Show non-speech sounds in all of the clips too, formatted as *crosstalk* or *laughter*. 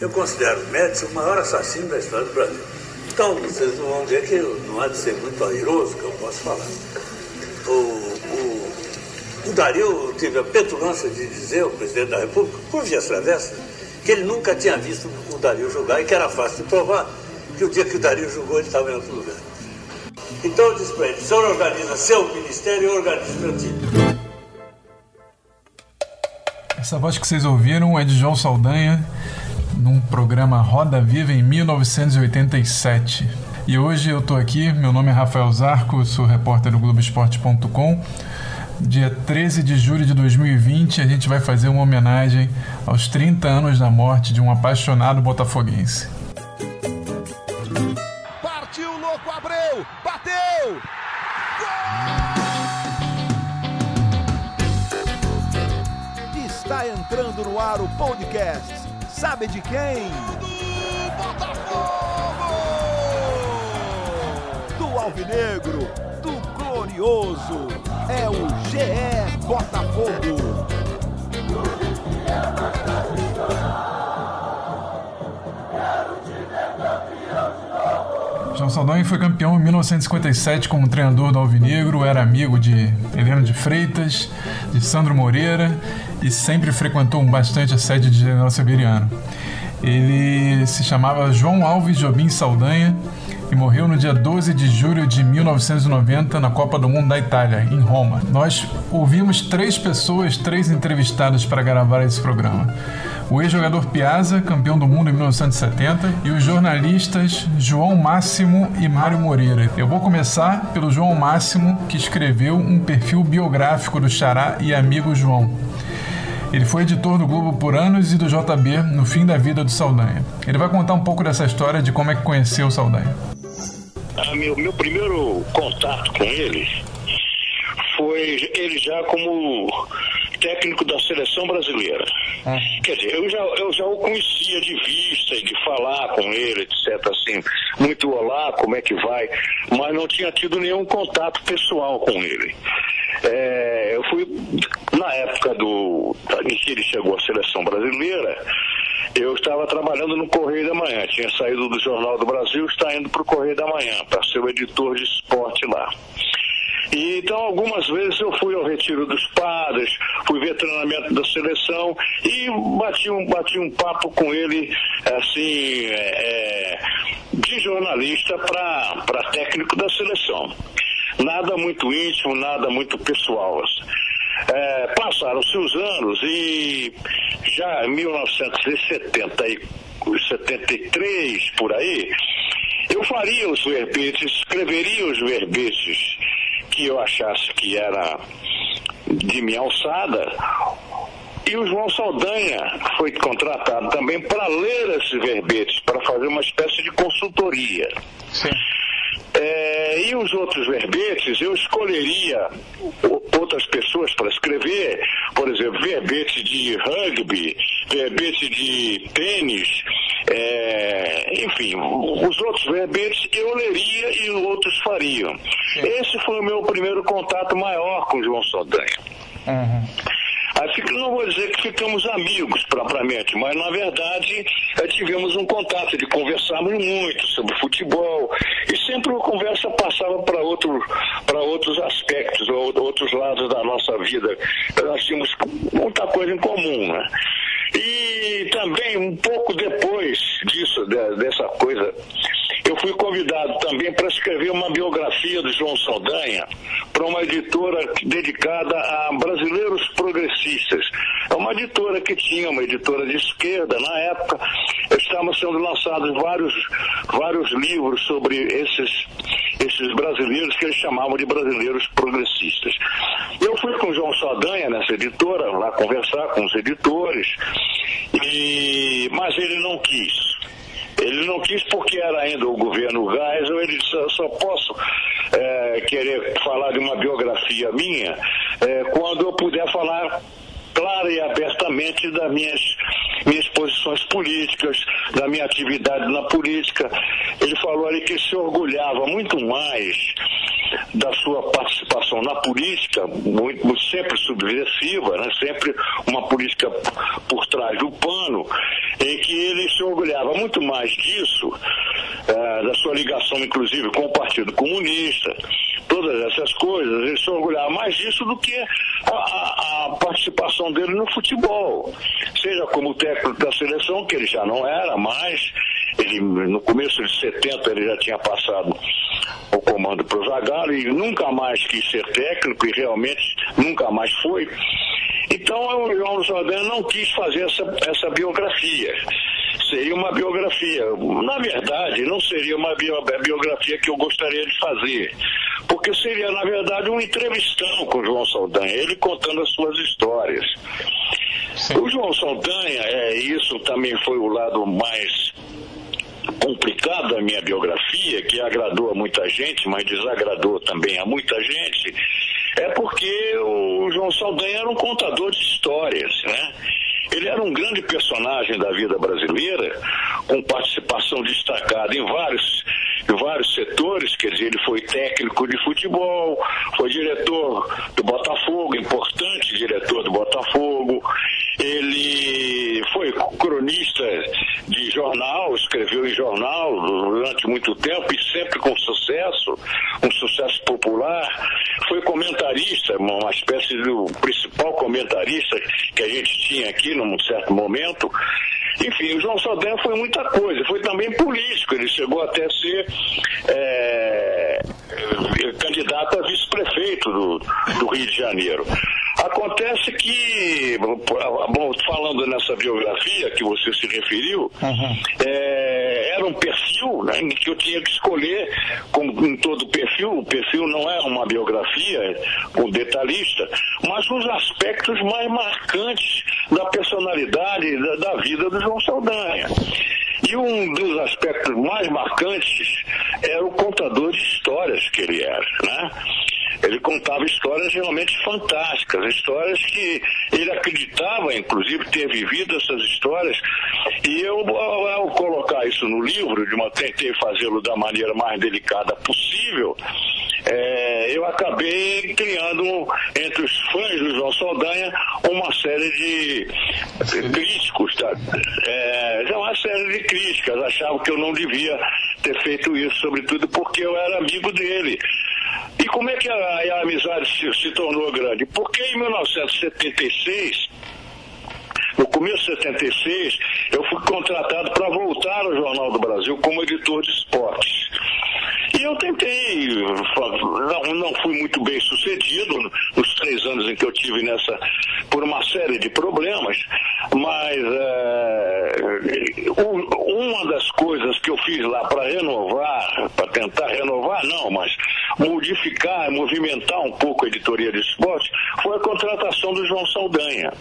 Eu considero o Médici o maior assassino da história do Brasil. Então, vocês vão ver que não há de ser muito airoso que eu posso falar. O, o, o Dario tive a petulância de dizer, o presidente da República, por via travessas, que ele nunca tinha visto o Dario jogar e que era fácil de provar que o dia que o Dario jogou ele estava em outro lugar. Então eu disse para ele, o senhor organiza seu ministério eu organizo meu time. Essa voz que vocês ouviram é de João Saldanha, num programa Roda Viva em 1987. E hoje eu estou aqui, meu nome é Rafael Zarco, sou repórter do Globoesporte.com. Dia 13 de julho de 2020, a gente vai fazer uma homenagem aos 30 anos da morte de um apaixonado botafoguense. Partiu, louco, Abreu! Bateu! Gol! Está entrando no ar o podcast. Sabe de quem? Do Botafogo! Do Alvinegro, do Glorioso. É o GE Botafogo. João Saldanha foi campeão em 1957 como treinador do Alvinegro, era amigo de Helena de Freitas, de Sandro Moreira e sempre frequentou bastante a sede de General Severiano. Ele se chamava João Alves Jobim Saldanha e morreu no dia 12 de julho de 1990 na Copa do Mundo da Itália, em Roma. Nós ouvimos três pessoas, três entrevistadas para gravar esse programa o ex-jogador Piazza, campeão do mundo em 1970, e os jornalistas João Máximo e Mário Moreira. Eu vou começar pelo João Máximo, que escreveu um perfil biográfico do Xará e amigo João. Ele foi editor do Globo por anos e do JB no fim da vida do Saldanha. Ele vai contar um pouco dessa história de como é que conheceu o Saldanha. Ah, meu, meu primeiro contato com ele foi ele já como técnico da seleção brasileira. Uhum. Quer dizer, eu já, eu já o conhecia de vista e de falar com ele, etc. Assim, muito olá, como é que vai, mas não tinha tido nenhum contato pessoal com ele. É, eu fui, na época do, em que ele chegou à seleção brasileira, eu estava trabalhando no Correio da Manhã, tinha saído do Jornal do Brasil, está indo para o Correio da Manhã, para ser o editor de esporte lá. E, então, algumas vezes eu fui ao retiro dos padres, fui ver treinamento da seleção e bati um, bati um papo com ele, assim, é, é de jornalista para técnico da seleção. Nada muito íntimo, nada muito pessoal. É, Passaram-se os anos e já em 1973, por aí, eu faria os verbetes, escreveria os verbetes que eu achasse que era de minha alçada. E o João Saldanha foi contratado também para ler esses verbetes, para fazer uma espécie de consultoria. Sim. É, e os outros verbetes, eu escolheria outras pessoas para escrever, por exemplo, verbete de rugby, verbete de tênis, é, enfim, os outros verbetes eu leria e outros fariam. Esse foi o meu primeiro contato maior com o João Saldanha. Uhum. Que não vou dizer que ficamos amigos propriamente, mas na verdade eh, tivemos um contato de conversarmos muito sobre futebol e sempre a conversa passava para outro, outros aspectos, ou outros lados da nossa vida. Nós tínhamos muita coisa em comum, né? E também, um pouco depois disso, dessa coisa, eu fui convidado também para escrever uma biografia do João Saldanha para uma editora dedicada a brasileiros progressistas. É uma editora que tinha, uma editora de esquerda. Na época, estavam sendo lançados vários, vários livros sobre esses, esses brasileiros que eles chamavam de brasileiros progressistas. Eu fui com o João Saldanha nessa editora, lá conversar com os editores, e, mas ele não quis. Ele não quis porque era ainda o governo Geisel, ele disse, eu só posso é, querer falar de uma biografia minha é, quando eu puder falar clara e abertamente das minhas, minhas posições políticas, da minha atividade na política. Ele falou ali que se orgulhava muito mais da sua participação na política, muito, sempre subversiva, né? sempre uma política por trás do pano, em que ele se orgulhava muito mais disso, é, da sua ligação, inclusive, com o Partido Comunista, todas essas coisas, ele se orgulhava mais disso do que a, a, a participação dele no futebol. Seja como técnico da seleção, que ele já não era mais, ele, no começo de 70 ele já tinha passado o comando para o Zagallo e nunca mais quis ser técnico e realmente nunca mais foi. Então o João Saldanha não quis fazer essa, essa biografia. Seria uma biografia. Na verdade, não seria uma biografia que eu gostaria de fazer. Porque seria, na verdade, um entrevistão com o João Saldanha, ele contando as suas histórias. Sim. O João Saldanha, é, isso também foi o lado mais complicado da minha biografia, que agradou a muita gente, mas desagradou também a muita gente, é porque o João Saldanha era um contador de histórias, né? Ele era um grande personagem da vida brasileira, com participação destacada em vários, em vários setores, quer dizer, ele foi técnico de futebol, foi diretor do Botafogo, importante diretor do Botafogo, ele foi cronista de jornal, escreveu em jornal durante muito tempo e sempre com sucesso, um sucesso popular. Foi comentarista, uma espécie do principal comentarista que a gente tinha aqui num certo momento. Enfim, o João Saldanha foi muita coisa, foi também político, ele chegou até a ser é, candidato a vice-prefeito do, do Rio de Janeiro. Acontece que, bom, falando nessa biografia que você se referiu, uhum. é, era um perfil né, em que eu tinha que escolher, como em todo perfil, o perfil não é uma biografia com detalhista, mas os aspectos mais marcantes da personalidade da, da vida do João Saldanha. E um dos aspectos mais marcantes era o contador de histórias que ele era, né? Ele contava histórias realmente fantásticas, histórias que ele acreditava, inclusive, ter vivido essas histórias. E eu, ao colocar isso no livro, de uma, tentei fazê-lo da maneira mais delicada possível, é, eu acabei criando entre os fãs do João Saldanha uma série de críticos, tá? é, uma série de críticas, achavam que eu não devia ter feito isso, sobretudo porque eu era amigo dele. E como é que a, a amizade se, se tornou grande? Porque em 1976 no começo de 76, eu fui contratado para voltar ao Jornal do Brasil como editor de esportes. Eu tentei, não, não fui muito bem sucedido nos três anos em que eu tive nessa, por uma série de problemas, mas é, uma das coisas que eu fiz lá para renovar, para tentar renovar, não, mas modificar, movimentar um pouco a editoria de esporte, foi a contratação do João Saldanha.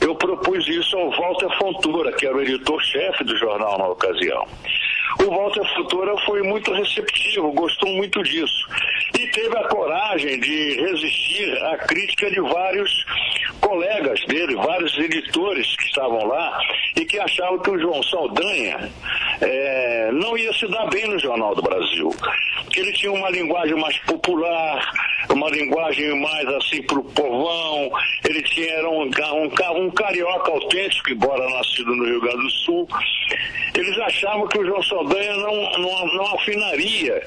Eu propus isso ao Walter Fontoura, que era o editor-chefe do jornal na ocasião. O Walter Fontoura foi muito receptivo, gostou muito disso. E teve a coragem de resistir à crítica de vários colegas dele, vários editores que estavam lá e que achavam que o João Saldanha é, não ia se dar bem no Jornal do Brasil. Que ele tinha uma linguagem mais popular, uma linguagem mais assim pro povão, ele tinha era um, um, um carioca autêntico, embora nascido no Rio Grande do Sul. Eles achavam que o João Saldanha não, não, não afinaria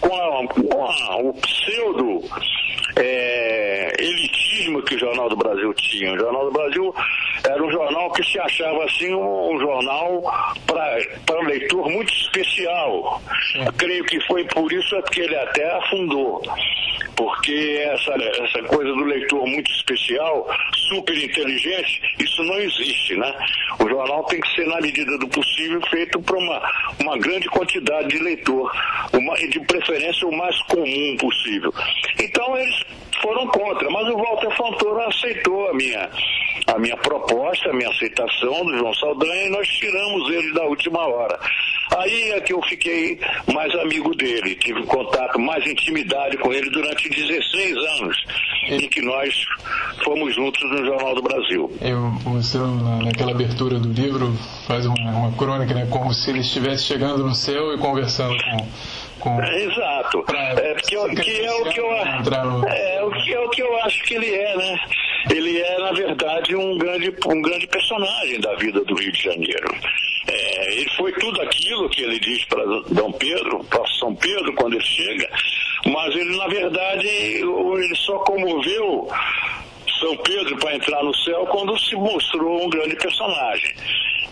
com, a, com a, o pseudo é, elitismo que o Jornal do Brasil tinha. O Jornal do Brasil era um jornal que se achava assim um, um jornal para um leitor muito especial. Creio que foi por isso que ele até afundou. Porque essa, essa coisa do leitor muito especial, super inteligente, isso não existe, né? O jornal tem que ser, na medida do possível, feito para uma, uma grande quantidade de leitor, uma, de preferência o mais comum possível. Então eles foram contra, mas o Walter Fontoura aceitou a minha, a minha proposta, a minha aceitação do João Saldanha e nós tiramos ele da última hora. Aí é que eu fiquei mais amigo dele, tive contato, mais intimidade com ele durante 16 anos, em que nós fomos juntos no Jornal do Brasil. Eu, você, naquela abertura do livro, faz uma, uma crônica, né, como se ele estivesse chegando no céu e conversando com com. É, exato. É, porque, que é o que eu, é, o que, é o que eu acho que ele é, né? ele é, na verdade, um grande, um grande personagem da vida do Rio de Janeiro. É, ele foi tudo aquilo que ele diz para Dom Pedro, para São Pedro, quando ele chega, mas ele, na verdade, ele só comoveu São Pedro para entrar no céu quando se mostrou um grande personagem.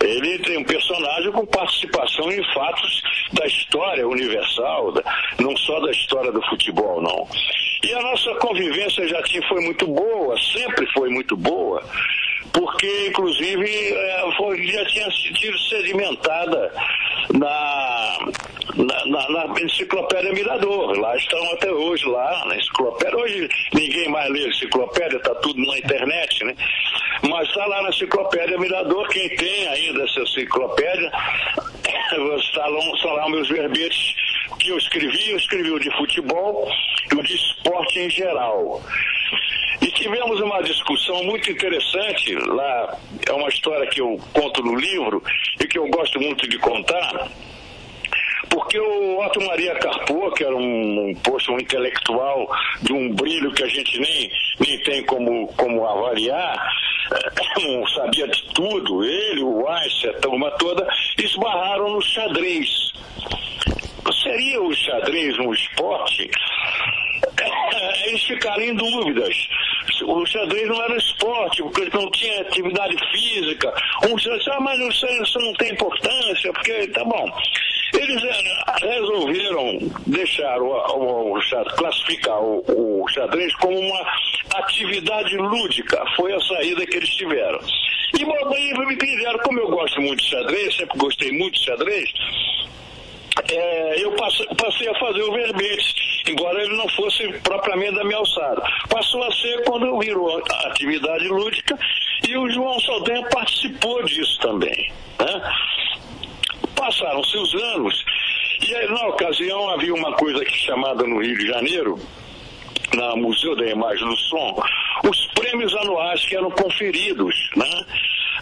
Ele tem um personagem com participação em fatos da história universal, não só da história do futebol, não. E a nossa convivência já tinha, foi muito boa, sempre foi muito boa porque inclusive é, foi, já tinha sido sedimentada na, na, na, na, enciclopédia Mirador. Lá estão até hoje, lá na enciclopédia. Hoje ninguém mais lê enciclopédia, está tudo na internet, né? Mas está lá na enciclopédia Mirador, quem tem ainda essa enciclopédia, está *coughs* lá, estão lá meus verbetes que eu escrevi, eu escrevi o de futebol e o de esporte em geral. E tivemos uma discussão muito interessante lá, é uma história que eu conto no livro e que eu gosto muito de contar, porque o Otto Maria Carpo, que era um, um, posto, um intelectual de um brilho que a gente nem, nem tem como, como avaliar, não *coughs* sabia de tudo, ele, o Weiss, a turma toda, esbarraram no xadrez. Seria o xadrez um esporte? Eles ficaram em dúvidas o xadrez não era esporte, porque não tinha atividade física. Um disse, ah, mas isso, não tem importância, porque tá bom. Eles eh, resolveram deixar o, o, o classificar o, xadrez como uma atividade lúdica. Foi a saída que eles tiveram. E bom, me fizeram, como eu gosto muito de xadrez, sempre gostei muito de xadrez, é, eu passei, a fazer o verbete, embora ele não fosse propriamente da minha alçada. Passou a ser quando virou atividade lúdica e o João Saldanha participou disso também. Né? Passaram-se os anos e aí, na ocasião havia uma coisa que chamada no Rio de Janeiro, na Museu da Imagem do Som, os prêmios anuais que eram conferidos, né?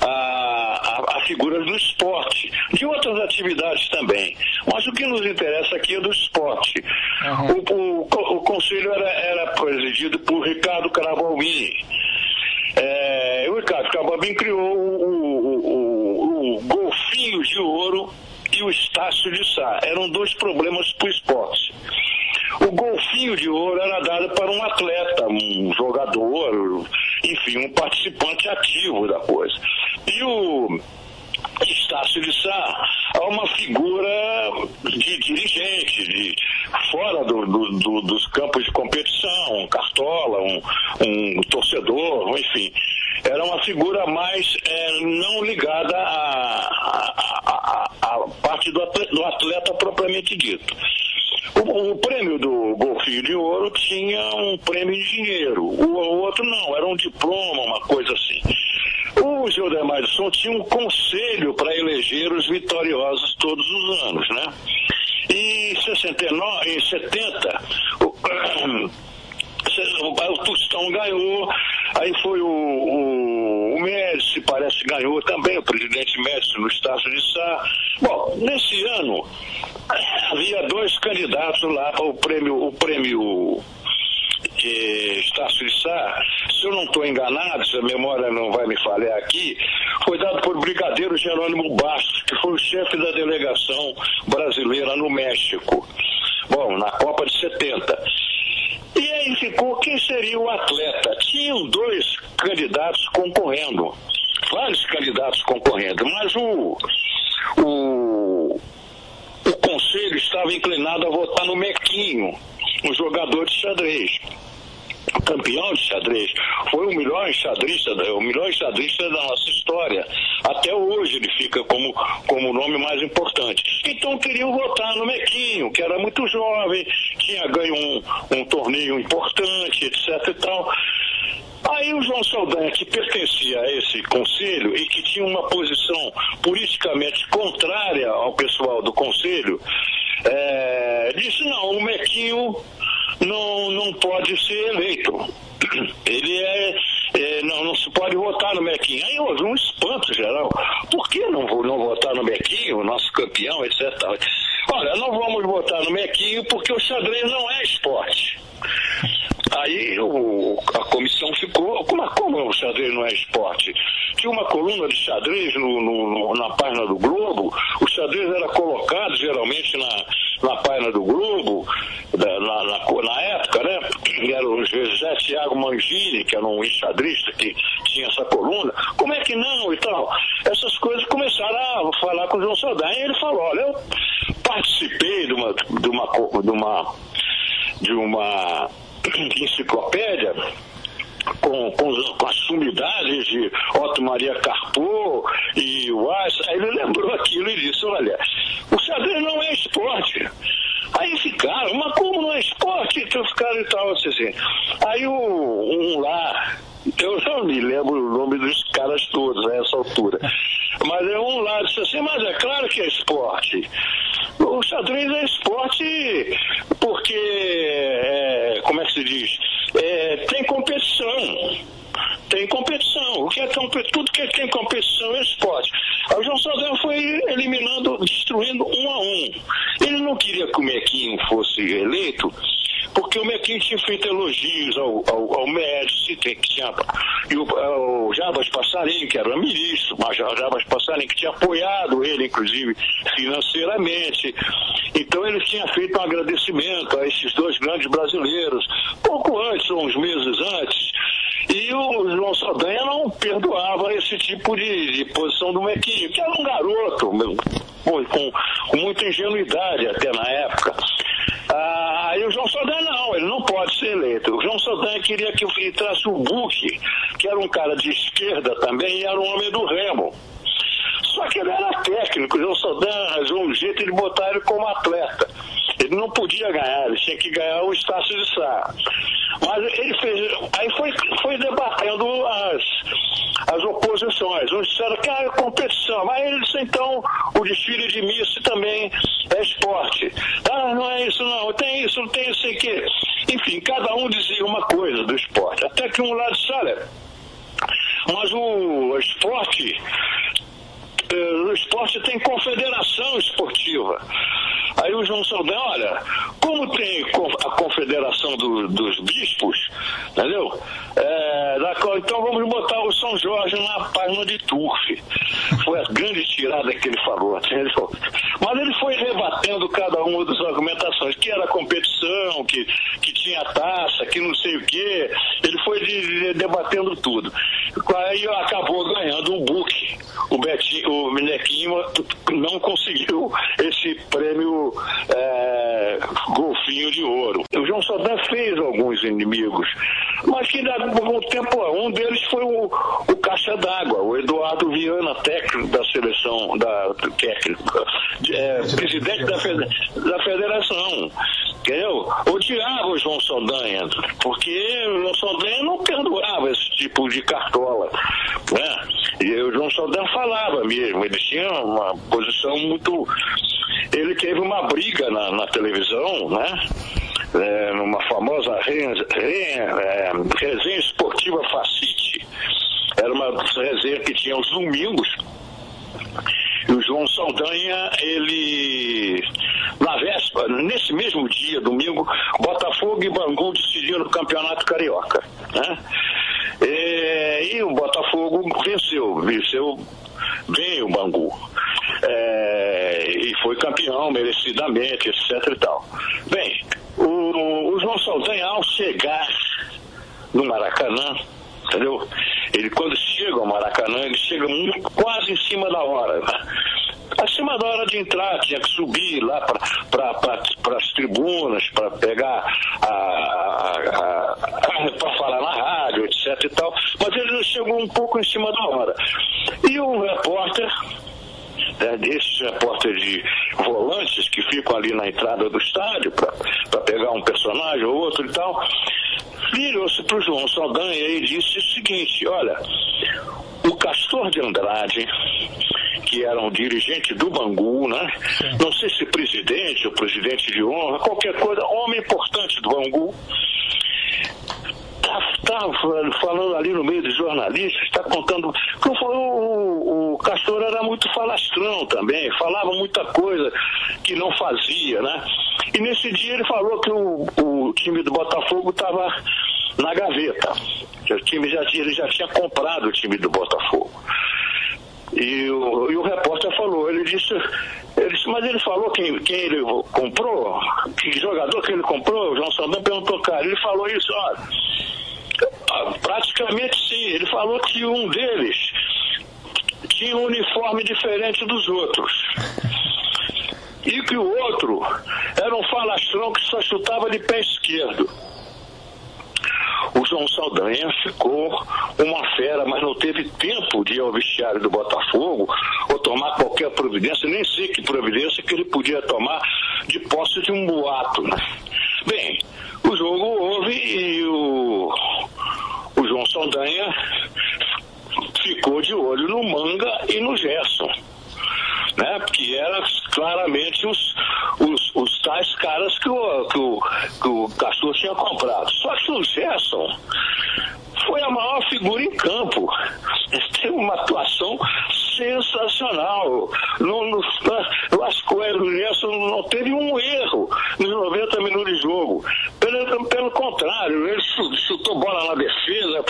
a, a, a, figuras do esporte, de outras atividades também. Mas o que nos interessa aqui é do esporte. Uhum. O, o, o, conselho era, era presidido por Ricardo Carabalbini. É, o Ricardo Carabalbini criou o, o, golfinho de ouro e o Estácio de Sá. Eram dois problemas para o esporte. O golfinho de ouro era dado para um atleta, um jogador, enfim, um participante ativo da coisa. E o Estácio de Sá é uma figura de dirigente, de, fora do, do, do, dos campos de competição, um cartola, um, um torcedor, enfim. Era uma figura mais é, não ligada à, parte do atleta, do atleta propriamente dito. O, o, prêmio do Golfinho de Ouro tinha um prêmio de dinheiro, o, o outro não, era um diploma, uma coisa assim. O Gildemar de Som tinha um conselho para eleger os vitoriosos todos os anos, né? E em 69, em 70, o, *clears throat* o Tostão ganhou, aí foi o, o, o Médici, parece ganhou também, o presidente Médici no Estácio de Sá. Bom, nesse ano havia dois candidatos lá para o prêmio, o prêmio eh, Estácio de Sá, se eu não estou enganado, se a memória não vai me falhar aqui, foi dado por Brigadeiro Jerônimo Bastos, que foi o chefe da delegação brasileira no México. Bom, na Copa de 70. E aí ficou quem seria o atleta. Tinham dois candidatos concorrendo, vários candidatos concorrendo, mas o, o, o conselho estava inclinado a votar no Mequinho, um jogador de xadrez campeão de xadrez, foi o melhor enxadrista, o melhor enxadrista da nossa história. Até hoje ele fica como, como o nome mais importante. Então queriam votar no Mequinho, que era muito jovem, tinha ganho um, um torneio importante, etc e tal. Aí o João Saldanha, que pertencia a esse conselho e que tinha uma posição politicamente contrária ao pessoal do conselho, é, disse, não, o Mequinho não, não pode ser eleito. Ele é, é, não, não se pode votar no Mequinho. Aí houve um espanto geral. Por que não, não votar no Mequinho, o nosso campeão, etc. Olha, não vamos votar no Mequinho porque o xadrez não é esporte. Aí o, a comissão ficou. Como, como o xadrez não é esporte? Tinha uma coluna de xadrez no, no, na página do Globo, o xadrez era colocado geralmente na, na página do Globo, na, na, na época, né? Era o José Tiago Mangini, que era um enxadrista que tinha essa coluna. Como é que não e tal? Essas coisas começaram a falar com o João Saldanha e ele falou, olha, eu participei de uma, de uma, de uma, de uma enciclopédia com, com, com, as sumidades de Otto Maria Carpo e Weiss, aí ele lembrou aquilo e disse, olha, o xadrez não é esporte. Aí ficaram, mas como não é esporte? Então ficaram e tal, assim. Aí o, um lá, eu não me lembro o nome dos caras todos a essa altura. Mas é um lá disse assim, mas é claro que é esporte. O xadrez é esporte porque, é, como é que se diz? É, tem competição. Tem competição. O que é tudo que tem competição é esporte. O João Saldanha foi eliminando, destruindo um a um. Ele não queria que o Mequinho fosse eleito porque o Mequinho tinha feito elogios ao, ao, ao Médici, e o, o Jabas Passarim, que era ministro, mas o Jabas Passarim, que tinha apoiado ele, inclusive, financeiramente. Então ele tinha feito um agradecimento a esses dois grandes brasileiros, pouco antes, uns meses antes, e o João Saldanha não perdoava esse tipo de, de posição do Mequinho, que era um garoto, com, com muita ingenuidade até na época. Ah, e o João Saldanha não, ele não pode ser eleito. O João Saldanha queria que entrasse o Buque, que era um cara de esquerda também e era um homem do remo. Só que ele era técnico, o Saldanha arranjou um jeito de botar ele como atleta. Ele não podia ganhar, ele tinha que ganhar o Estácio de Sá. Mas ele fez. Aí foi, foi debatendo as, as oposições. Uns disseram que ah, é competição. Mas ele disse, então, o desfile de missa também é esporte. Ah, não é isso não, tem isso, não tem isso aqui. Enfim, cada um dizia uma coisa do esporte. Até que um lado disse, olha, mas o esporte o esporte tem confederação esportiva. Aí o João Saldanha, olha, como tem a confederação do, dos bispos, entendeu? É, então vamos botar o São Jorge na página de Turf. Foi a grande tirada que ele falou. Entendeu? Mas ele foi rebatendo cada uma das argumentações, que era competição, que, que tinha taça, que não sei o quê. Ele foi de, de, debatendo tudo. Aí acabou ganhando o book. O Betinho, Minequinho não conseguiu esse prêmio é, golfinho de ouro. O João Saldanha fez alguns inimigos, mas que com o tempo um deles foi o, o caixa d'água, o Eduardo Viana, técnico da seleção, da técnica, é, presidente da, da federação. Entendeu? Odiava o João Saldanha, porque o João Saldanha não perdoava esse tipo de cartola. Né? E o João Saldanha falava mesmo, ele tinha uma posição muito. Ele teve uma briga na, na televisão, né? É, numa famosa re, re, é, resenha esportiva Facite. Era uma resenha que tinha os domingos. E o João Saldanha, ele, na véspera, nesse mesmo dia, domingo, Botafogo e Bangu decidiram o Campeonato Carioca. Né? É, e o Botafogo venceu, venceu bem o Bangu. É, e foi campeão merecidamente, etc e tal. Bem, o, o João Saldanha, ao chegar no Maracanã, entendeu? Ele quando chega ao Maracanã, ele chega muito, quase em cima da hora. Né? Acima da hora de entrar, tinha que subir lá para as tribunas, para pegar a, para falar na rádio, etc e tal. Mas ele chegou um pouco em cima da hora. E o repórter, né, desses repórteres de volantes que ficam ali na entrada do estádio para pegar um personagem ou outro e tal, virou-se para o João Saldanha e disse o seguinte: olha, o Castor de Andrade, que era um dirigente do Bangu, né? Não sei se presidente ou presidente de honra, qualquer coisa, homem importante do Bangu, está tá falando ali no meio dos jornalistas, está contando. O, o, o Castor era muito falastrão também, falava muita coisa que não fazia, né? E nesse dia ele falou que o, o time do Botafogo estava na gaveta. O time já, ele já tinha comprado o time do Botafogo. E o, e o repórter falou, ele disse, ele disse, mas ele falou quem, quem ele comprou, que jogador que ele comprou, o João Saldanha perguntou, cara, ele falou isso, olha, praticamente sim, ele falou que um deles tinha um uniforme diferente dos outros. E que o outro era um falastrão que só chutava de pé esquerdo. O João Saldanha ficou uma fera, mas não teve tempo de ir ao vestiário do Botafogo ou tomar qualquer providência, nem sei que providência que ele podia tomar de posse de um boato. Né? Bem, o jogo houve e o, o João Saldanha ficou de olho no Manga e no Gerson né? Que eram claramente os, os, os tais caras que o, que o, que o Castor tinha comprado. Só que o Gerson foi a maior figura em campo. Ele teve uma atuação sensacional. No, eu acho que o Gerson não teve um erro nos 90 minutos de jogo. Pelo, pelo contrário, ele chutou bola na defesa.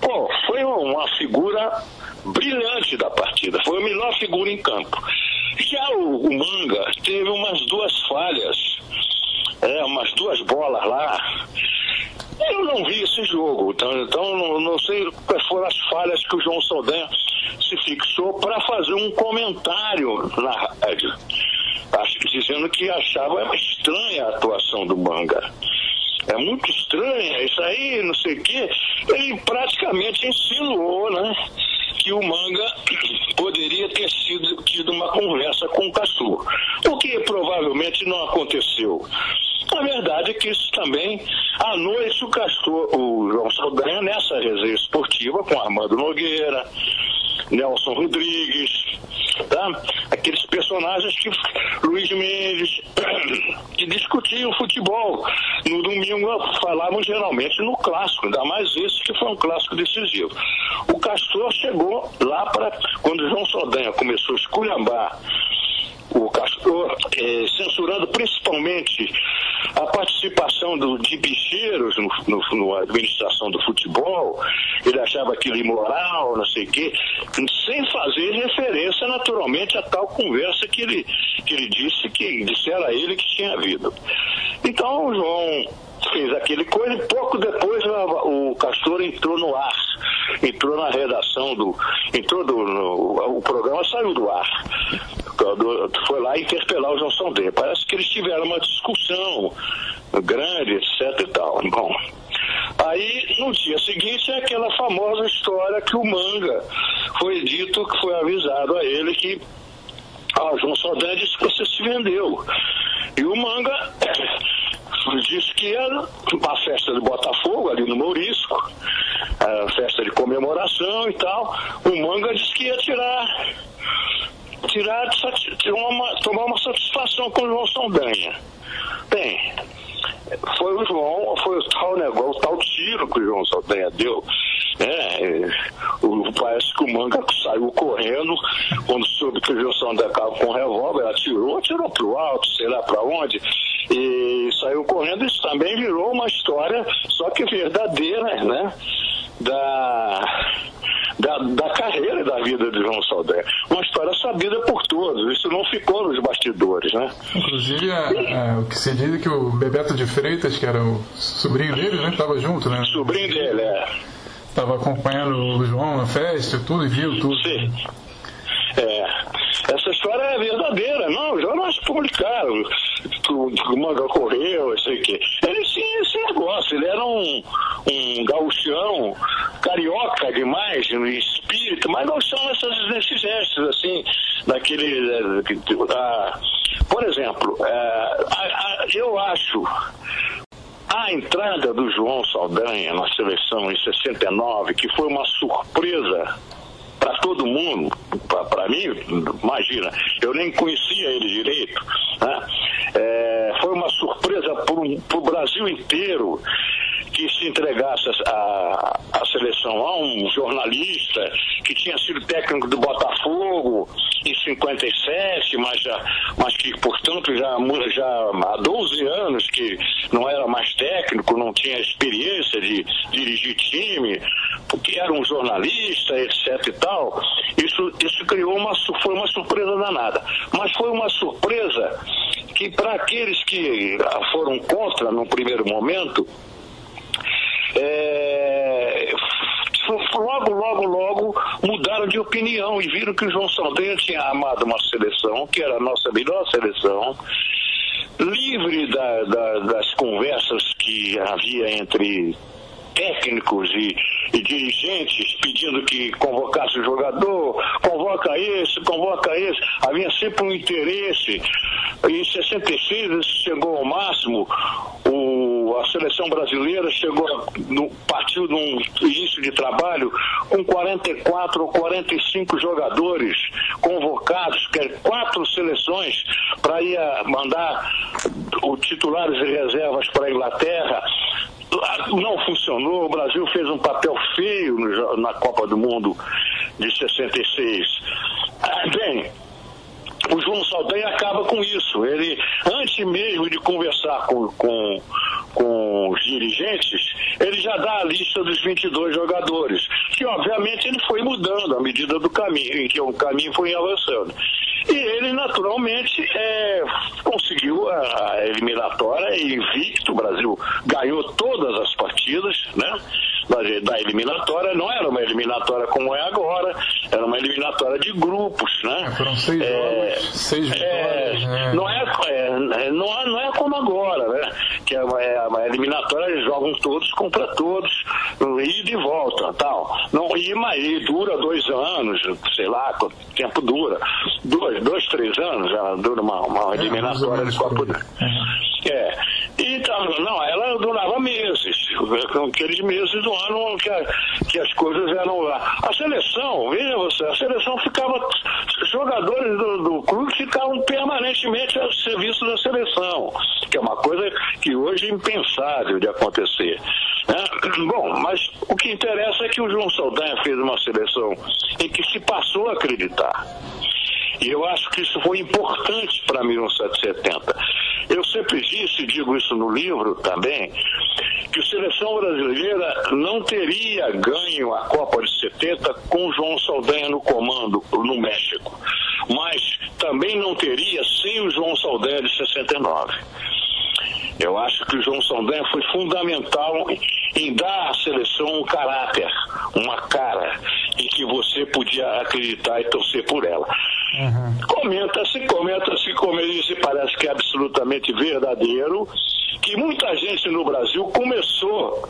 Pô, foi uma figura brilhante da partida. Foi a melhor figura em campo. Já o, Manga teve umas duas falhas, é, umas duas bolas lá. Eu não vi esse jogo, então, então não, não sei quais foram as falhas que o João Saldanha se fixou para fazer um comentário na rádio. Acho dizendo que achava estranha a atuação do Manga. É muito estranha isso aí, não sei o quê. Ele praticamente insinuou, né? Que o Manga poderia ter sido tido uma conversa com o Castor, o que provavelmente não aconteceu. A verdade é que isso também, à noite, o Castor, o João Saldanha, nessa resenha esportiva com Armando Nogueira, Nelson Rodrigues, tá? Aqueles personagens que Luiz Mendes, *clears throat* que discutiam futebol. No domingo falavam geralmente no clássico, ainda mais esse que foi um clássico decisivo. O Castor chegou lá para, quando João Saldanha começou a esculhambar o Castor, eh, censurando principalmente a participação do, de bicheiros no, no, na administração do futebol, ele achava aquilo imoral, não sei o quê, sem fazer referência naturalmente a tal conversa que ele, que ele disse que dissera ele que tinha havido. Então João fez aquele coisa e pouco depois o Castor entrou no ar, entrou na redação do. entrou do. No, o programa saiu do ar. Foi lá interpelar o João Saldanha. Parece que eles tiveram uma discussão grande, etc e tal. Bom. Aí, no dia seguinte, é aquela famosa história que o Manga foi dito, que foi avisado a ele que ah, João Saldanha disse que você se vendeu. E o Manga que era a festa do Botafogo, ali no Mourisco, a festa de comemoração e tal. O Manga disse que ia tirar, tirar uma, tomar uma satisfação com o João Saldanha. Bem, foi o João, foi o tal negócio, o tal tiro que o João Saldanha deu. Né? O, parece que o Manga saiu correndo quando soube que o João Saldanha estava com um revólver, atirou, atirou para o alto, sei lá para onde, e saiu correndo. Isso também virou uma história, só que verdadeira, né? Da, da, da, carreira e da vida de João Saldanha. Uma história sabida por todos, isso não ficou nos bastidores, né? Inclusive, é, é, o que se diz é que o Bebeto de Freitas, que era o sobrinho dele, né? Estava junto, né? Sobrinho dele, é. Estava acompanhando o João na festa tudo, e viu tudo. Sim. É, essa história é verdadeira, não, os jornais publicaram, o Manga ocorreu, eu sei o quê. Ele tinha esse negócio, ele era um, um gauchão, carioca demais no espírito, mas gauchão nessas, nesses gestos, assim, daquele. Uh, por exemplo, uh, eu acho a entrada do João Saldanha na seleção em 69, que foi uma surpresa para todo mundo, para mim, imagina, eu nem conhecia ele direito, né? é, foi uma surpresa para o Brasil inteiro que se entregasse a, a seleção a um jornalista que tinha sido técnico do Botafogo em 57, mas, já, mas que, portanto, já, já há 12 anos que não era mais técnico, não tinha experiência de dirigir time, porque era um jornalista, etc e tal, isso, isso criou uma, foi uma surpresa danada. Mas foi uma surpresa que para aqueles que foram contra no primeiro momento, é, logo, logo, logo mudaram de opinião e viram que o João Saldanha tinha amado uma seleção, que era a nossa melhor seleção, livre da, da, das conversas que havia entre técnicos e, e, dirigentes pedindo que convocasse o jogador, convoca esse, convoca esse. Havia sempre um interesse. Em 66 chegou ao máximo, o, a seleção brasileira chegou no partiu de um início de trabalho com 44 ou 45 jogadores convocados, que é quatro seleções para ir mandar os titulares e reservas para a Inglaterra, não funcionou, o Brasil fez um papel feio na Copa do Mundo de 66. Ah, bem, o João Saldanha acaba com isso. Ele, antes mesmo de conversar com, com, com os dirigentes, ele já dá a lista dos 22 jogadores, que obviamente ele foi mudando à medida do caminho, em que o caminho foi avançando. E ele, naturalmente, é, conseguiu a, eliminatória invicto. O Brasil ganhou todas as partidas, né? Da, da, eliminatória, não era uma eliminatória como é agora, era uma eliminatória de grupos, né? É, foram seis é, jogos, seis é, vitórias. É, Não, é, é, não, é, não é como agora, né? Que é uma, é uma eliminatória, eles jogam todos contra todos, e de volta, tal. Não, e, mas, dura dois anos, sei lá quanto tempo dura. Dois, dois três anos, já dura uma, uma eliminatória de Copa É. Então, não, ela durava meses, aqueles meses do ano que, a, que as coisas eram lá. A seleção, veja você, a seleção ficava, jogadores do, do clube ficavam permanentemente ao serviço da seleção, que é uma coisa que hoje é impensável de acontecer. Né? *clears throat* Bom, mas o que interessa é que o João Saldanha fez uma seleção em que se passou a acreditar. E eu acho que isso foi importante para 1970. Eu sempre disse, e digo isso no livro também, que a seleção brasileira não teria ganho a Copa de 70 com João Saldanha no comando no México, mas também não teria sem o João Saldanha de 69. Eu acho que o João Saldanha foi fundamental em dar à seleção um caráter, uma cara, em que você podia acreditar e torcer por ela. Uhum. Comenta-se, comenta-se, como ele disse, parece que é absolutamente verdadeiro, que muita gente no Brasil começou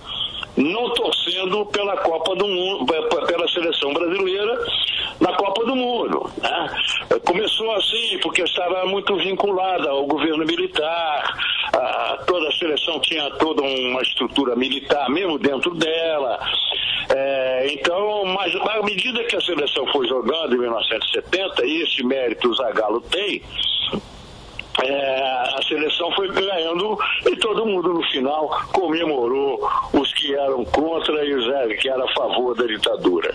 não torcendo pela Copa do Mundo, pela seleção brasileira na Copa do Mundo. Né? Começou assim, porque estava muito vinculada ao governo militar, a, toda a seleção tinha toda uma estrutura militar, mesmo dentro dela. É, então, mas à medida que a seleção foi jogando em 1970, e esse mérito o Zagallo tem, é, a seleção foi ganhando e todo mundo no final comemorou os que eram contra e os que eram a favor da ditadura.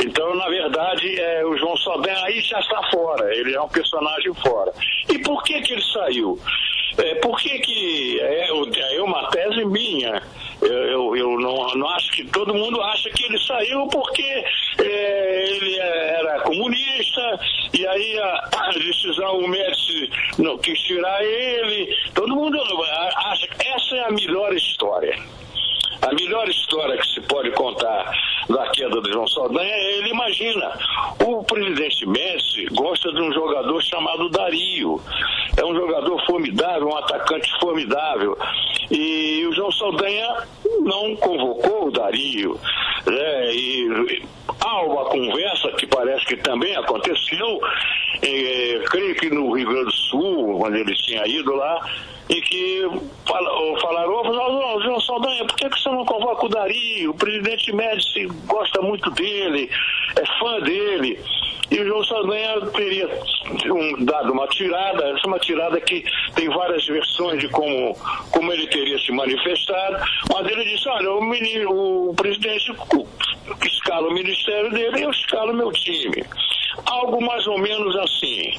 Então, na verdade, é, o João Saldanha aí já está fora, ele é um personagem fora. E por que que ele saiu? É, por que que, é, é uma tese minha, eu, eu, eu não, não, acho que todo mundo acha que ele saiu porque é, ele era comunista e aí a, a decisão, o Médici não quis tirar ele. Todo mundo acha que essa é a melhor história. A melhor história que se pode contar da queda do João Saldanha é ele imagina. O presidente Messi gosta de um jogador chamado Dario. É um jogador formidável, um atacante formidável. E o João Saldanha não convocou o Dario. Né? E há uma conversa que parece que também aconteceu, eh, creio que no Rio Grande do Sul, quando ele tinha ido lá, em que falaram, oh, João Saldanha, por que, você não convoca o Dari? O presidente Médici gosta muito dele, é fã dele. E o João Saldanha teria um, dado uma tirada, é uma tirada que tem várias versões de como, como ele teria se manifestado, mas ele disse, olha, o, menino, o presidente escala o ministério dele e eu escalo meu time. Algo mais ou menos assim.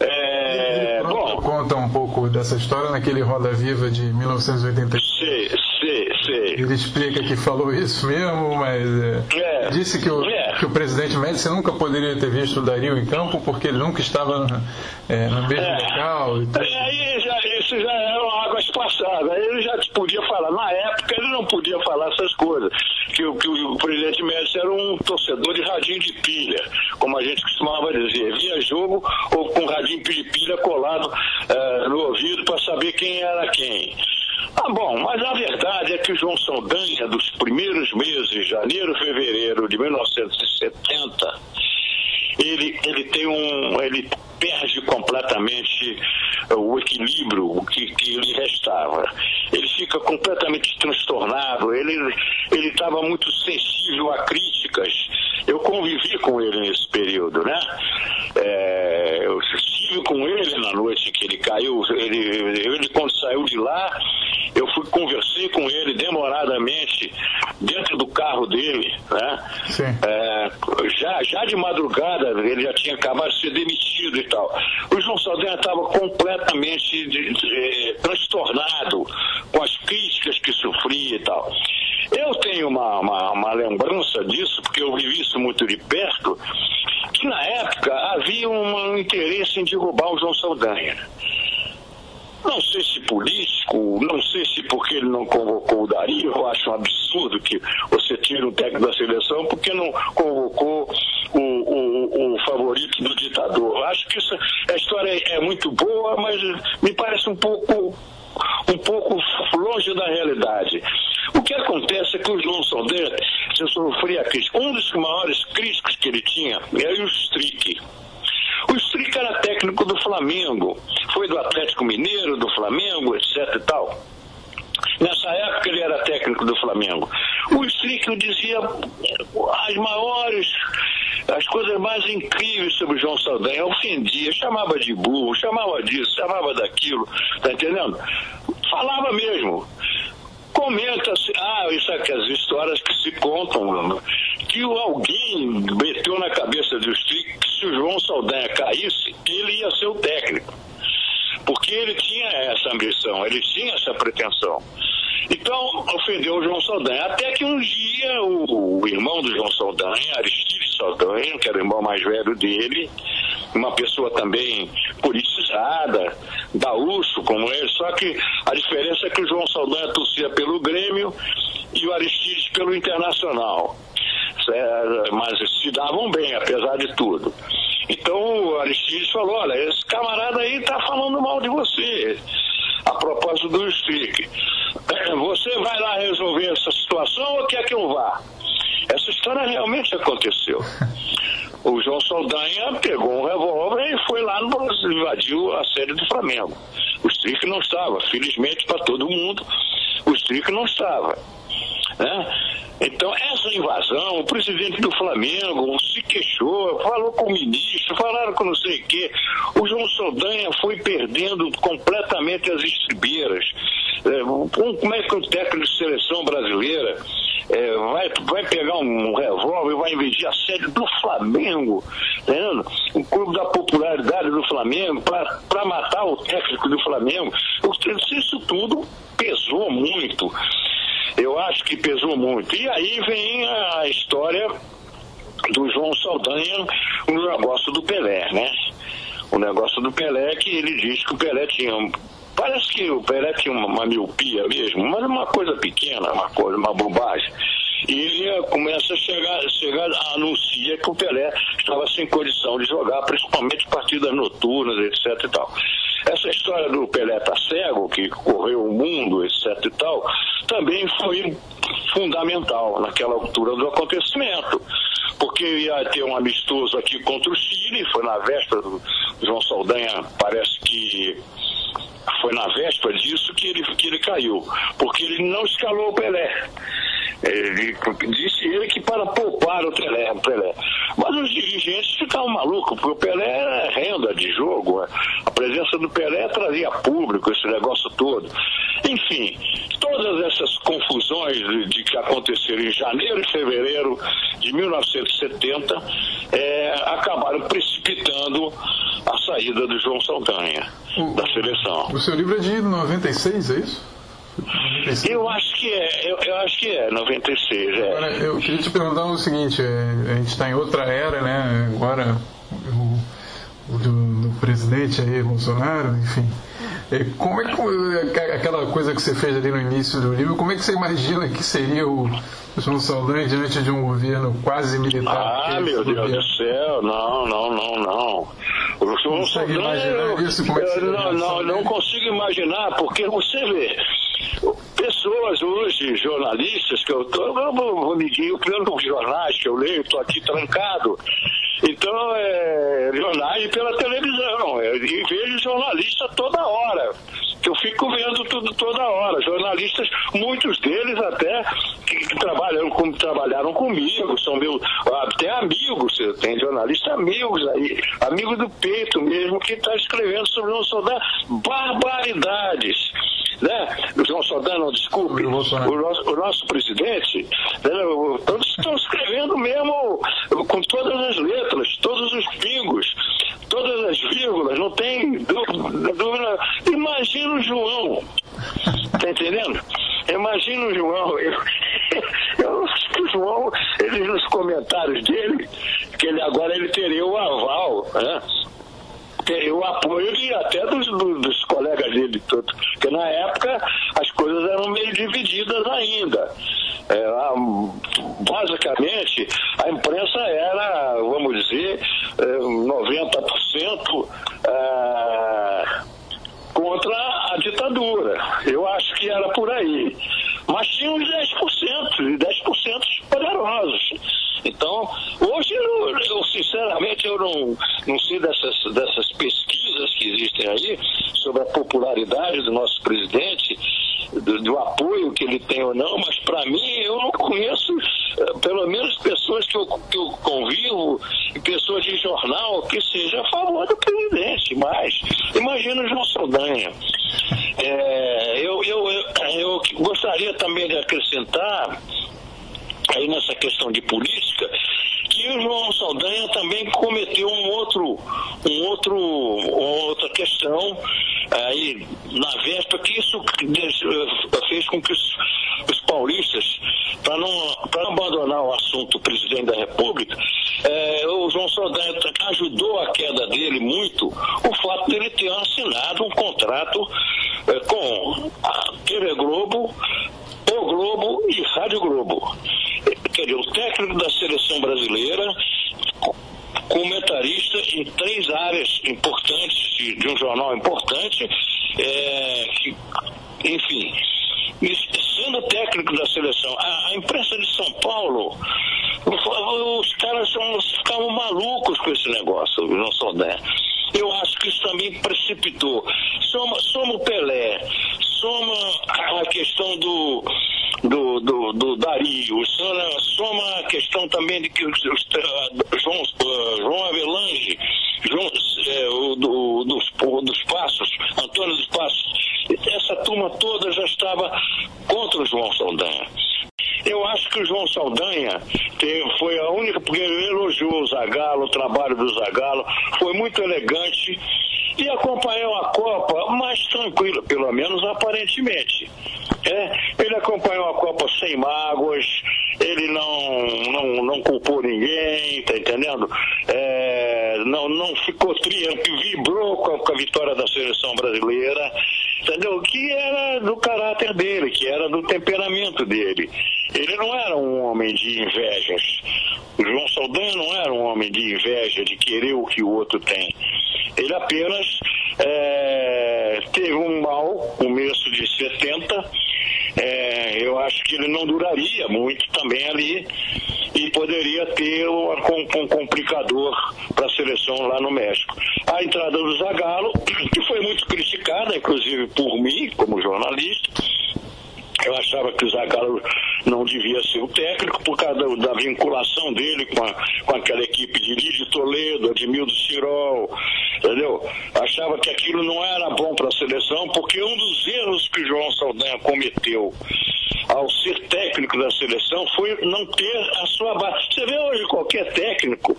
É, bom, conta um pouco dessa história naquele Roda Viva de 1986. Sei, sei, sei. Ele explica que falou isso mesmo, mas é, é, disse que o, é. que o presidente Médici nunca poderia ter visto o Dario em campo porque ele nunca estava é, no mesmo é. local. E tudo. Aí já, isso já eram águas passadas. Ele já podia falar. Na época ele não podia falar essas coisas. Que, que o presidente Médici era um torcedor de radinho de pilha, como a gente costumava dizer. Via jogo ou com radinho de pilha colado uh, no ouvido para saber quem era quem. Ah, bom, mas a verdade é que o João Saldanha, dos primeiros meses, janeiro, fevereiro de 1970, ele, ele tem um. ele perde completamente o equilíbrio que, que lhe restava. Ele fica completamente transtornado, ele estava muito sensível a críticas. Eu convivi com ele nesse período, né? É, eu estive com ele na noite que ele caiu, ele, ele quando saiu de lá, conversei com ele demoradamente dentro do carro dele, né? É, já, já de madrugada ele já tinha acabado de ser demitido e tal. O João Saldanha estava completamente de, de, transtornado com as críticas que sofria e tal. Eu tenho uma, uma, uma lembrança disso, porque eu vivi isso muito de perto, que na época havia um interesse em derrubar o João Saldanha. Não sei se político, não sei se porque ele não convocou o Dario, eu acho um absurdo que você tire um técnico da seleção porque não convocou o, o, o favorito do ditador. Acho que isso, a história é, é muito boa, mas me parece um pouco um pouco longe da realidade. O que acontece é que o João Saldanha sofria crítica. Um dos maiores críticos que ele tinha era o Strick. O Strick era técnico do Flamengo, foi do Atlético Mineiro, do Flamengo, etc e tal. Nessa época ele era técnico do Flamengo. O Strick dizia as maiores, as coisas mais incríveis sobre o João Saldanha. Ofendia, chamava de burro, chamava disso, chamava daquilo, tá entendendo? Falava mesmo comenta-se, ah, isso aqui, as histórias que se contam, que alguém meteu na cabeça do Strick que se o João Saldanha caísse, ele ia ser o técnico. Porque ele tinha essa ambição, ele tinha essa pretensão. Então, ofendeu o João Saldanha. Até que um dia o, o irmão do João Saldanha, Aristides Saldanha, que era o irmão mais velho dele, uma pessoa também politizada, gaúcho como ele, só que a diferença é que o João Saldanha torcia pelo Grêmio e o Aristides pelo Internacional. É, mas se davam bem, apesar de tudo. Então o Aristides falou, olha, esse camarada aí tá falando mal de você. A propósito do Strick. *clears throat* Você vai lá resolver essa situação ou quer que eu vá? Essa história realmente aconteceu. *laughs* O João Saldanha pegou um revólver e foi lá no Brasil, invadiu a sede do Flamengo. O Strick não estava, felizmente para todo mundo, o Strick não estava. Né? Então, essa invasão, o presidente do Flamengo se queixou, falou com o ministro, falaram com não sei o quê. O João Saldanha foi perdendo completamente as estribeiras. É, como é que o técnico de seleção brasileira é, vai, vai pegar um revólver e vai invadir a sede do Flamengo, entendendo? o clube da popularidade do Flamengo, para matar o técnico do Flamengo? Isso tudo pesou muito. Eu acho que pesou muito. E aí vem a história do João Saldanha no negócio do Pelé, né? O negócio do Pelé que ele diz que o Pelé tinha Parece que o Pelé tinha uma, uma miopia mesmo, mas uma coisa pequena, uma coisa, uma bobagem. E ele começa a chegar, chegar, anuncia que o Pelé estava sem condição de jogar, principalmente partidas noturnas, etc e tal. Essa história do Pelé tá cego, que correu o mundo, etc e tal, também foi fundamental naquela altura do acontecimento. Porque ia ter um amistoso aqui contra o Chile, foi na véspera do João Saldanha, parece que foi na véspera disso que ele, que ele caiu, porque ele não escalou o Pelé. Ele, disse ele que para poupar o Pelé, o Pelé. Mas os dirigentes ficavam malucos, porque o Pelé era renda de jogo. A presença do Pelé trazia público, esse negócio todo. Enfim, todas essas confusões de, de que aconteceram em janeiro e fevereiro de 1970 é, acabaram precipitando a saída do João Saldanha o, da seleção. O seu livro é de 96, é isso? 96. Eu acho que é, eu, eu, acho que é, 96, é. Agora, eu queria te perguntar o seguinte, é, a gente está em outra era, né? Agora o do, do presidente aí, Bolsonaro, enfim. É, como é que aquela coisa que você fez ali no início do livro, como é que você imagina que seria o João Saldanha diante de um governo quase militar? Ah, meu Deus governo? do céu, não, não, não, não. O João Saldanha, imaginar isso? Como é que não, não, não consigo imaginar, porque você vê, pessoas hoje, jornalistas, que eu estou, eu vou medir, pelo jornais que eu leio, estou aqui trancado. Então, é, jornais pela televisão. Eu vejo jornalista toda hora. Eu fico vendo tudo toda hora. Jornalistas, muitos deles até que, que trabalham, com, trabalharam comigo, são meus, até amigos, tem jornalistas amigos aí, amigos do peito mesmo, que está escrevendo sobre o soldado barbaridades né? O João Sodano, desculpe, o, nosso, o nosso presidente, né? todos estão escrevendo mesmo com todas as letras, todos os pingos, todas as vírgulas, não tem dúvida. Imagina o João, tá entendendo? Imagina o João, eu, *laughs* eu acho que o João, ele nos comentários dele, que ele agora ele teria o aval, né? O apoio de, até dos, dos, colegas dele, tudo. porque na época as coisas eram meio divididas ainda. É, basicamente, a imprensa era, vamos dizer, 90% é, é, contra a ditadura. Eu acho que era por aí. Mas tinha uns 10%, e 10% poderosos. Então, hoje, eu, sinceramente, eu não, não sei dessas, dessas pesquisas que existem aí sobre a popularidade do nosso presidente, do, do apoio que ele tem ou não, mas para mim, eu não conheço, eh, pelo menos pessoas que eu, que eu convivo, pessoas de jornal, que seja a favor do presidente, mas imagina o João Saldanha. É, eu, eu, eu, eu gostaria também de acrescentar aí nessa questão de política, que o João Saldanha também cometeu um outro, um outro, outra questão aí na véspera que isso fez com que os, os paulistas, para não, não abandonar o assunto presidente da República, é, o João Saldanha ajudou a queda dele muito o fato dele ter assinado um contrato é, com a TV Globo, o Globo e Rádio Globo quer dizer, o técnico da seleção brasileira, comentarista em três áreas importantes de, de um jornal importante, é, que, enfim, sendo técnico da seleção, a, a, imprensa de São Paulo, os caras são, ficavam malucos com esse negócio, não só né? Eu acho que isso também precipitou. Soma o Pelé, soma a questão do, do, do, do Dario, soma, a questão também de que os, os João, uh, João Avelange, João, é, o, do, dos, dos Passos, Antônio dos Passos, essa turma toda já estava contra o João Saldanha. Eu acho que o João Saldanha foi a única, porque ele elogiou o Zagallo, o trabalho do Zagallo, foi muito elegante e acompanhou a Copa mais tranquilo, pelo menos aparentemente. É, ele acompanhou a Copa sem mágoas, ele não, não, não culpou ninguém, tá entendendo? É, não, não ficou triunfo, vibrou com a, com a vitória da seleção brasileira, entendeu? Que era do caráter dele, que era do temperamento dele. Ele não era um homem de invejas. O João Saldanha não era um homem de inveja, de querer o que o outro tem. Ele apenas é, teve um mau começo de 70. É, eu acho que ele não duraria muito também ali e poderia ter um, um complicador para a seleção lá no México. A entrada do Zagallo, *clears throat* que foi muito criticada, inclusive por mim, como jornalista, eu achava que o Zagallo não devia ser o técnico por causa da, da vinculação dele com, a, com aquela equipe de Lídio Toledo, Admildo Cirol, entendeu? Achava que aquilo não era bom para a seleção, porque um dos erros que o João Saldanha cometeu ao ser técnico da seleção foi não ter a sua base. Você vê hoje qualquer técnico,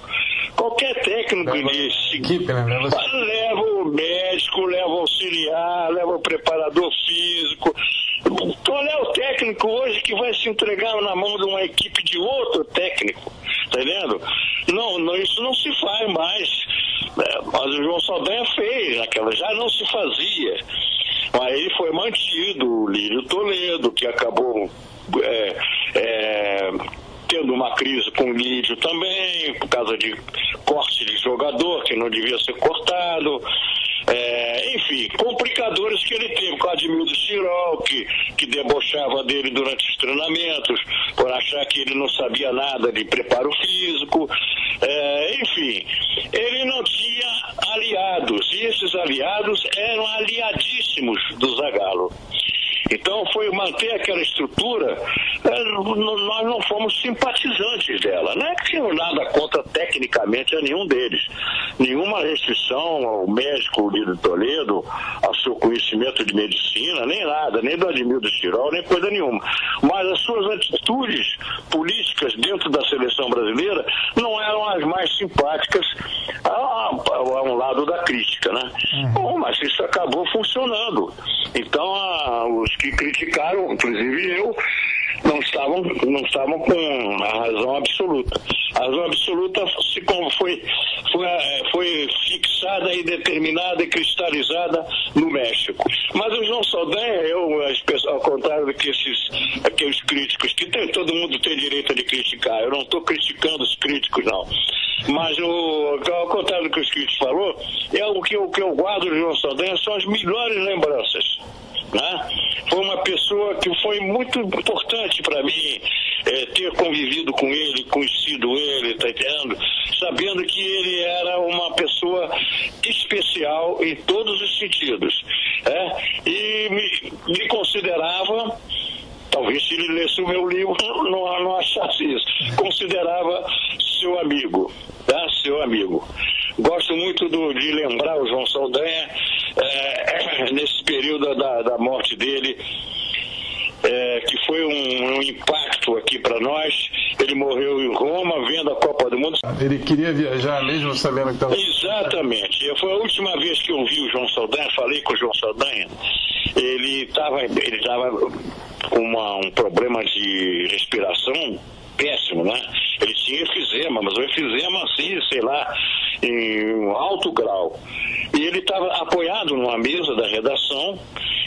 qualquer técnico leva de equipe, né? leva... leva o médico, leva o auxiliar, leva o preparador físico. Qual é o técnico hoje que vai se entregar na mão de uma equipe de outro técnico? Tá? Não, não isso não se faz mais. É, mas o João Saldanha fez aquela, já não se fazia. Aí foi mantido o Lírio Toledo, que acabou é, é, tendo uma crise com o Lídio também, por causa de corte de jogador que não devia ser cortado. É, enfim, complicadores que ele teve com o Admildo Chirol, que, que debochava dele durante os treinamentos, por achar que ele não sabia nada de preparo físico. É, enfim, ele não tinha aliados, e esses aliados eram aliadíssimos do Zagallo. Então foi manter aquela estrutura, é, nós não fomos simpatizantes dela. Não é que tínhamos nada contra tecnicamente a nenhum deles. Nenhuma restrição ao médico Lido Toledo, ao seu conhecimento de medicina, nem nada, nem do Admildo Tirol, nem coisa nenhuma. Mas as suas atitudes políticas dentro da seleção brasileira não eram as mais simpáticas a, a, a um lado da crítica, né? Uhum. Bom, mas isso acabou funcionando. Então, a, os que criticaram, inclusive eu, não estavam, não estavam com a razão absoluta. A razão absoluta se foi, foi, foi fixada e determinada e cristalizada no México. Mas o João Saldanha, eu, ao contrário do que esses aqueles críticos, que tem, todo mundo tem direito de criticar, eu não estou criticando os críticos, não. Mas o, ao contrário do que os críticos falou, é o que, o que eu guardo do João Saldanha são as melhores lembranças. Né? Foi uma pessoa que foi muito importante para mim é, ter convivido com ele, conhecido ele, tá entendendo? Sabendo que ele era uma pessoa especial em todos os sentidos. É? E me, me considerava talvez se ele lesse o meu livro não, não achasse isso. Considerava seu amigo, tá? Seu amigo. Gosto muito do, de lembrar o João Saldanha é, *coughs* nesse período da, da morte dele, é, que foi um, um impacto aqui para nós. Ele morreu em Roma, vendo a Copa do Mundo. Ele queria viajar mesmo sabendo que estava. Exatamente. Foi a última vez que eu vi o João Saldanha, falei com o João Saldanha. Ele estava ele tava com uma, um problema de respiração péssimo, né? Ele tinha efizema, mas o efizema assim, sei lá, em um alto grau. E ele estava apoiado numa mesa da redação,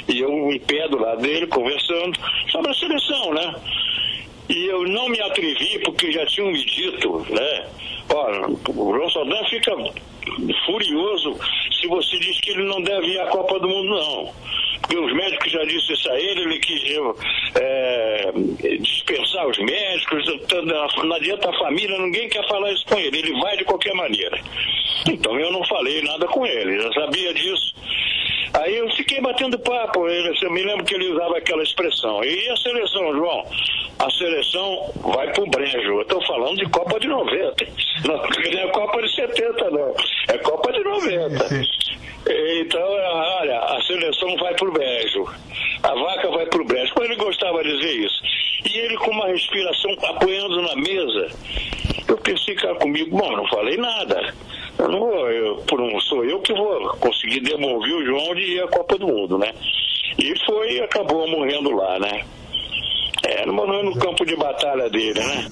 e eu em pé do lado dele, conversando sobre a seleção, né? E eu não me atrevi, porque já tinham me dito, né? Olha, o João Saldanha fica furioso se você diz que ele não deve ir à Copa do Mundo, não. Porque os médicos já disseram isso a ele, ele quis é, dispensar os médicos, não adianta a família, ninguém quer falar isso com ele, ele vai de qualquer maneira. Então eu não falei nada com ele, já sabia disso. Aí eu fiquei batendo papo, eu me lembro que ele usava aquela expressão. E a seleção, João? A seleção vai pro brejo. Eu estou falando de Copa de 90. Não, não é Copa de 70, não. É Copa de 90. Sim, sim. Então, olha, a seleção vai pro brejo. A vaca vai pro brejo. Como ele gostava de dizer isso? E ele com uma respiração apoiando na mesa. Eu pensei, cara, comigo, bom, não falei nada. Eu não eu, um, sou eu que vou conseguir demover o João de ir à Copa do Mundo, né? E foi acabou morrendo lá, né? É, morreu no campo de batalha dele, né?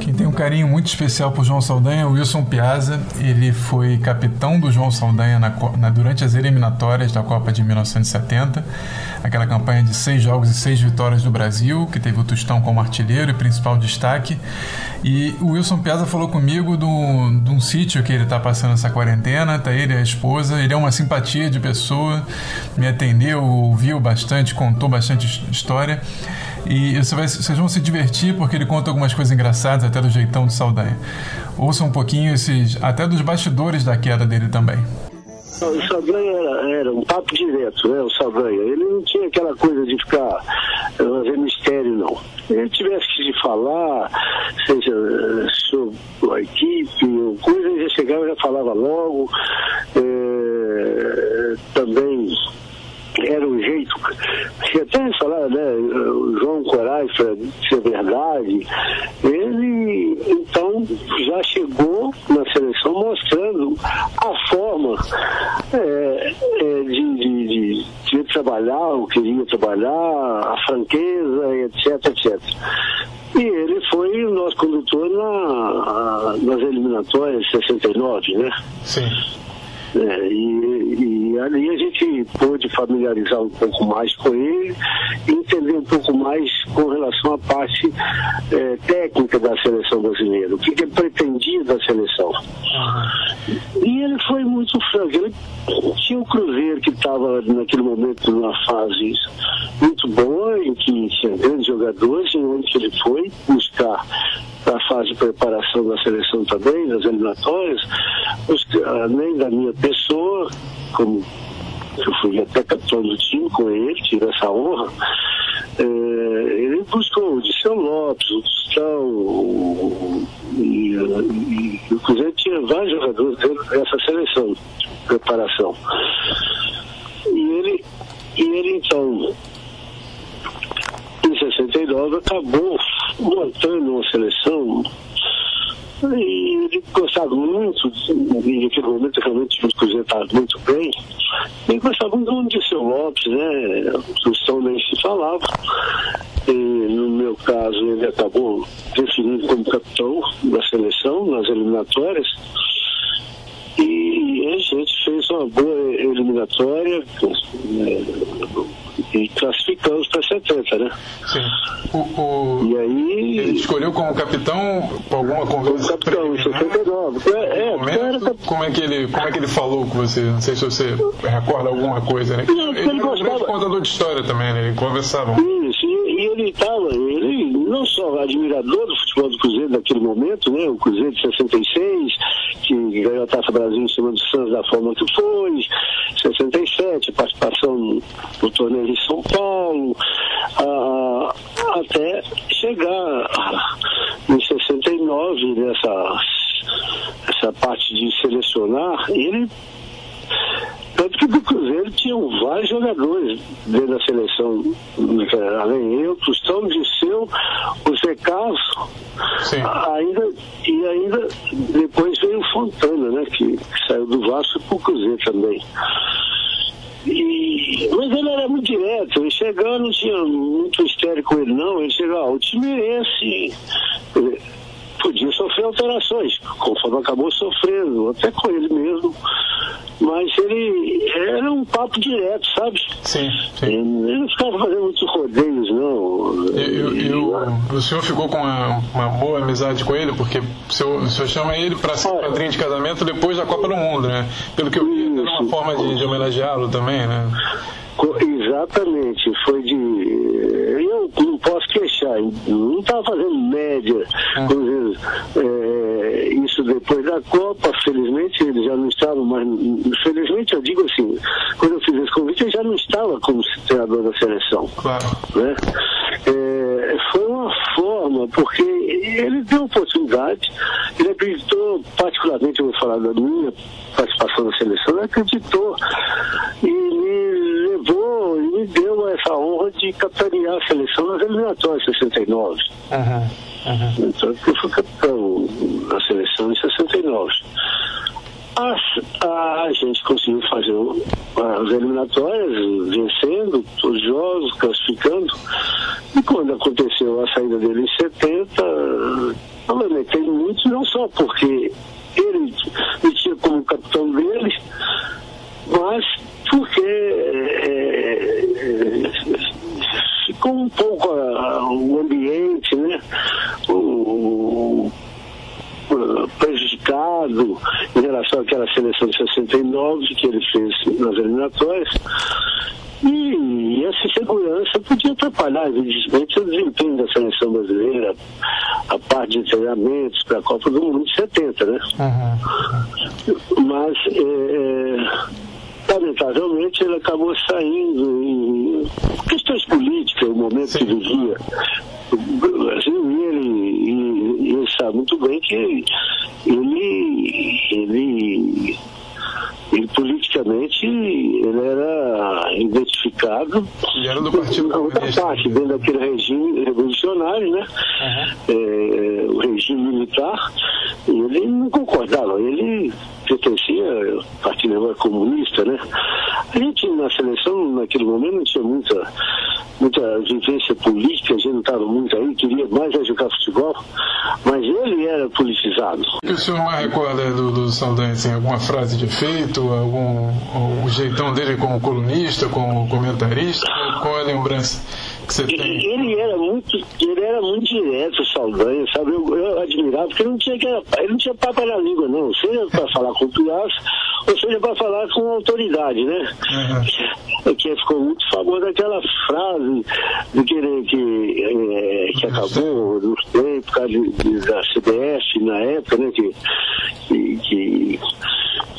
Quem tem um carinho muito especial por João Saldanha é o Wilson Piazza. Ele foi capitão do João Saldanha na, na, durante as eliminatórias da Copa de 1970, aquela campanha de seis jogos e seis vitórias do Brasil, que teve o Tostão como artilheiro e principal destaque. E o Wilson Piazza falou comigo de um sítio que ele está passando essa quarentena, tá ele e a esposa. Ele é uma simpatia de pessoa, me atendeu, ouviu bastante, contou bastante história. E você vai, vocês vão se divertir porque ele conta algumas coisas engraçadas, até do jeitão de Saldanha. Ouça um pouquinho esses, até dos bastidores da queda dele também. O Saldanha era, era, um papo direto, né? O Saldanha. Ele não tinha aquela coisa de ficar fazer mistério, não. Ele tivesse que falar, seja eh, sobre a equipe, ou coisa, ele já chegava e já falava logo. É, também era um jeito, se até falar, né, o João Corais, para ser verdade, ele então já chegou na seleção mostrando a forma é, é, de, de, de, de, trabalhar, o queria trabalhar, a franqueza, etc, etc. E ele foi o nosso condutor na, nas eliminatórias de 69, né? Sim. É, e, e, ali a gente pôde familiarizar um pouco mais com ele e entender um pouco mais com relação à parte é, técnica da seleção brasileira, o que, que ele pretendia da seleção. E ele foi muito franco. Ele tinha o Cruzeiro que estava naquele momento numa fase muito boa, em que tinha grandes jogadores, em onde ele foi buscar a fase de preparação da seleção também, das eliminatórias, além da minha pessoa, como eu fui até capitão do time com ele, tive essa honra, é, ele buscou o Diceu Lopes, o Tostão, o, e, e, e o Cruzeiro tinha vários jogadores dentro dessa seleção de preparação. E ele, e ele então, em 69, acabou montando uma seleção e ele gostava muito, e naquele momento realmente o Cruzeiro estava muito bem, ele gostava muito de seu Lopes, né? O som nem se falava. E no meu caso ele acabou definido como capitão da seleção nas eliminatórias. E a gente fez uma boa eliminatória. Né? e classificamos para 70, né? Sim. O, o... E aí. Ele escolheu como capitão por alguma conversa? Capitão, 79. É, é, momento, era... como, é que ele, como é que ele falou com você? Não sei se você recorda alguma coisa, né? Não, ele, ele gostava... um contador de história também, né? Ele conversava. Isso, ele estava, ele não só admirador do futebol do Cruzeiro naquele momento, né? O Cruzeiro de 66, que ganhou a Taça Brasil em cima do Santos da forma que foi, 67, participação no torneio de São Paulo, ah, até chegar em 69 nessa essa parte de selecionar, ele tanto que do Cruzeiro tinham vários jogadores dentro da seleção, além eu, Tostão, Disseu, o Zé Carlos, ainda, e ainda depois veio o Fontana, né, que, que saiu do Vasco para o Cruzeiro também. E, mas ele era muito direto, ele chegando não tinha muito mistério com ele não, ele chegava, ah, o time é esse podia sofrer alterações, conforme acabou sofrendo, até com ele mesmo. Mas ele era um papo direto, sabe? Sim, sim. Ele, não ficava fazendo muitos rodeios, não. Eu, eu, o senhor ficou com uma, uma, boa amizade com ele, porque o senhor, o senhor chama ele para ser padrinho de casamento depois da Copa do Mundo, né? Pelo que eu vi, era uma forma de, de homenageá-lo também, né? Exatamente, foi de. Eu não posso queixar, não estava fazendo média, uhum. é, isso depois da Copa, felizmente ele já não estava mais. Felizmente eu digo assim, quando eu fiz esse convite, ele já não estava como treinador da seleção. Claro. Né? É, foi uma forma, porque ele deu oportunidade, ele acreditou, particularmente, eu vou falar da minha participação na seleção, ele acreditou e me levou e me deu essa honra de de capitanear a seleção nas eliminatórias de 69. Uhum, uhum. Então, eu fui capitão na seleção em 69. As, a, a gente conseguiu fazer as eliminatórias, vencendo todos os jogos, classificando. E quando aconteceu a saída dele em 70, eu lamentei muito, não só porque ele me tinha como capitão dele, mas porque é, é, ficou um pouco o ambiente, né? O, prejudicado em relação àquela seleção de 69 que ele fez nas eliminatórias. E essa insegurança podia atrapalhar, evidentemente, o desempenho da seleção brasileira, a parte de treinamentos para a Copa do Mundo de 70, né? Uhum. Mas, é, lamentavelmente, ele acabou saindo em questões políticas, o momento Sim. que vivia o Brasil, e ele, ele sabe muito bem que ele, ele ele politicamente ele era identificado ele era do partido na outra parte, dentro daquele regime revolucionário, né? Uhum. É, o regime militar, ele não concordava, ele pertencia ao Partido Comunista, né? A gente na seleção, naquele momento, não tinha muita, muita vivência política, a gente não estava muito aí, queria mais jogar futebol, mas ele era politizado. Que o senhor mais recorda do, do Saldanha, assim, alguma frase de efeito, algum o jeitão dele como colunista, como comentarista? Qual é a lembrança? que você tem? Ele muito, ele era muito direto, Saldanha, sabe? Eu, eu admirava, porque ele não tinha, ele não tinha papo na língua, não. Seja para falar com o Piazza, ou seja para falar com autoridade, né? Uhum. Que ficou muito famosa aquela frase de que, que, é, que acabou nos tempos, por causa de, de, da CBF na época, né? Que, que, que,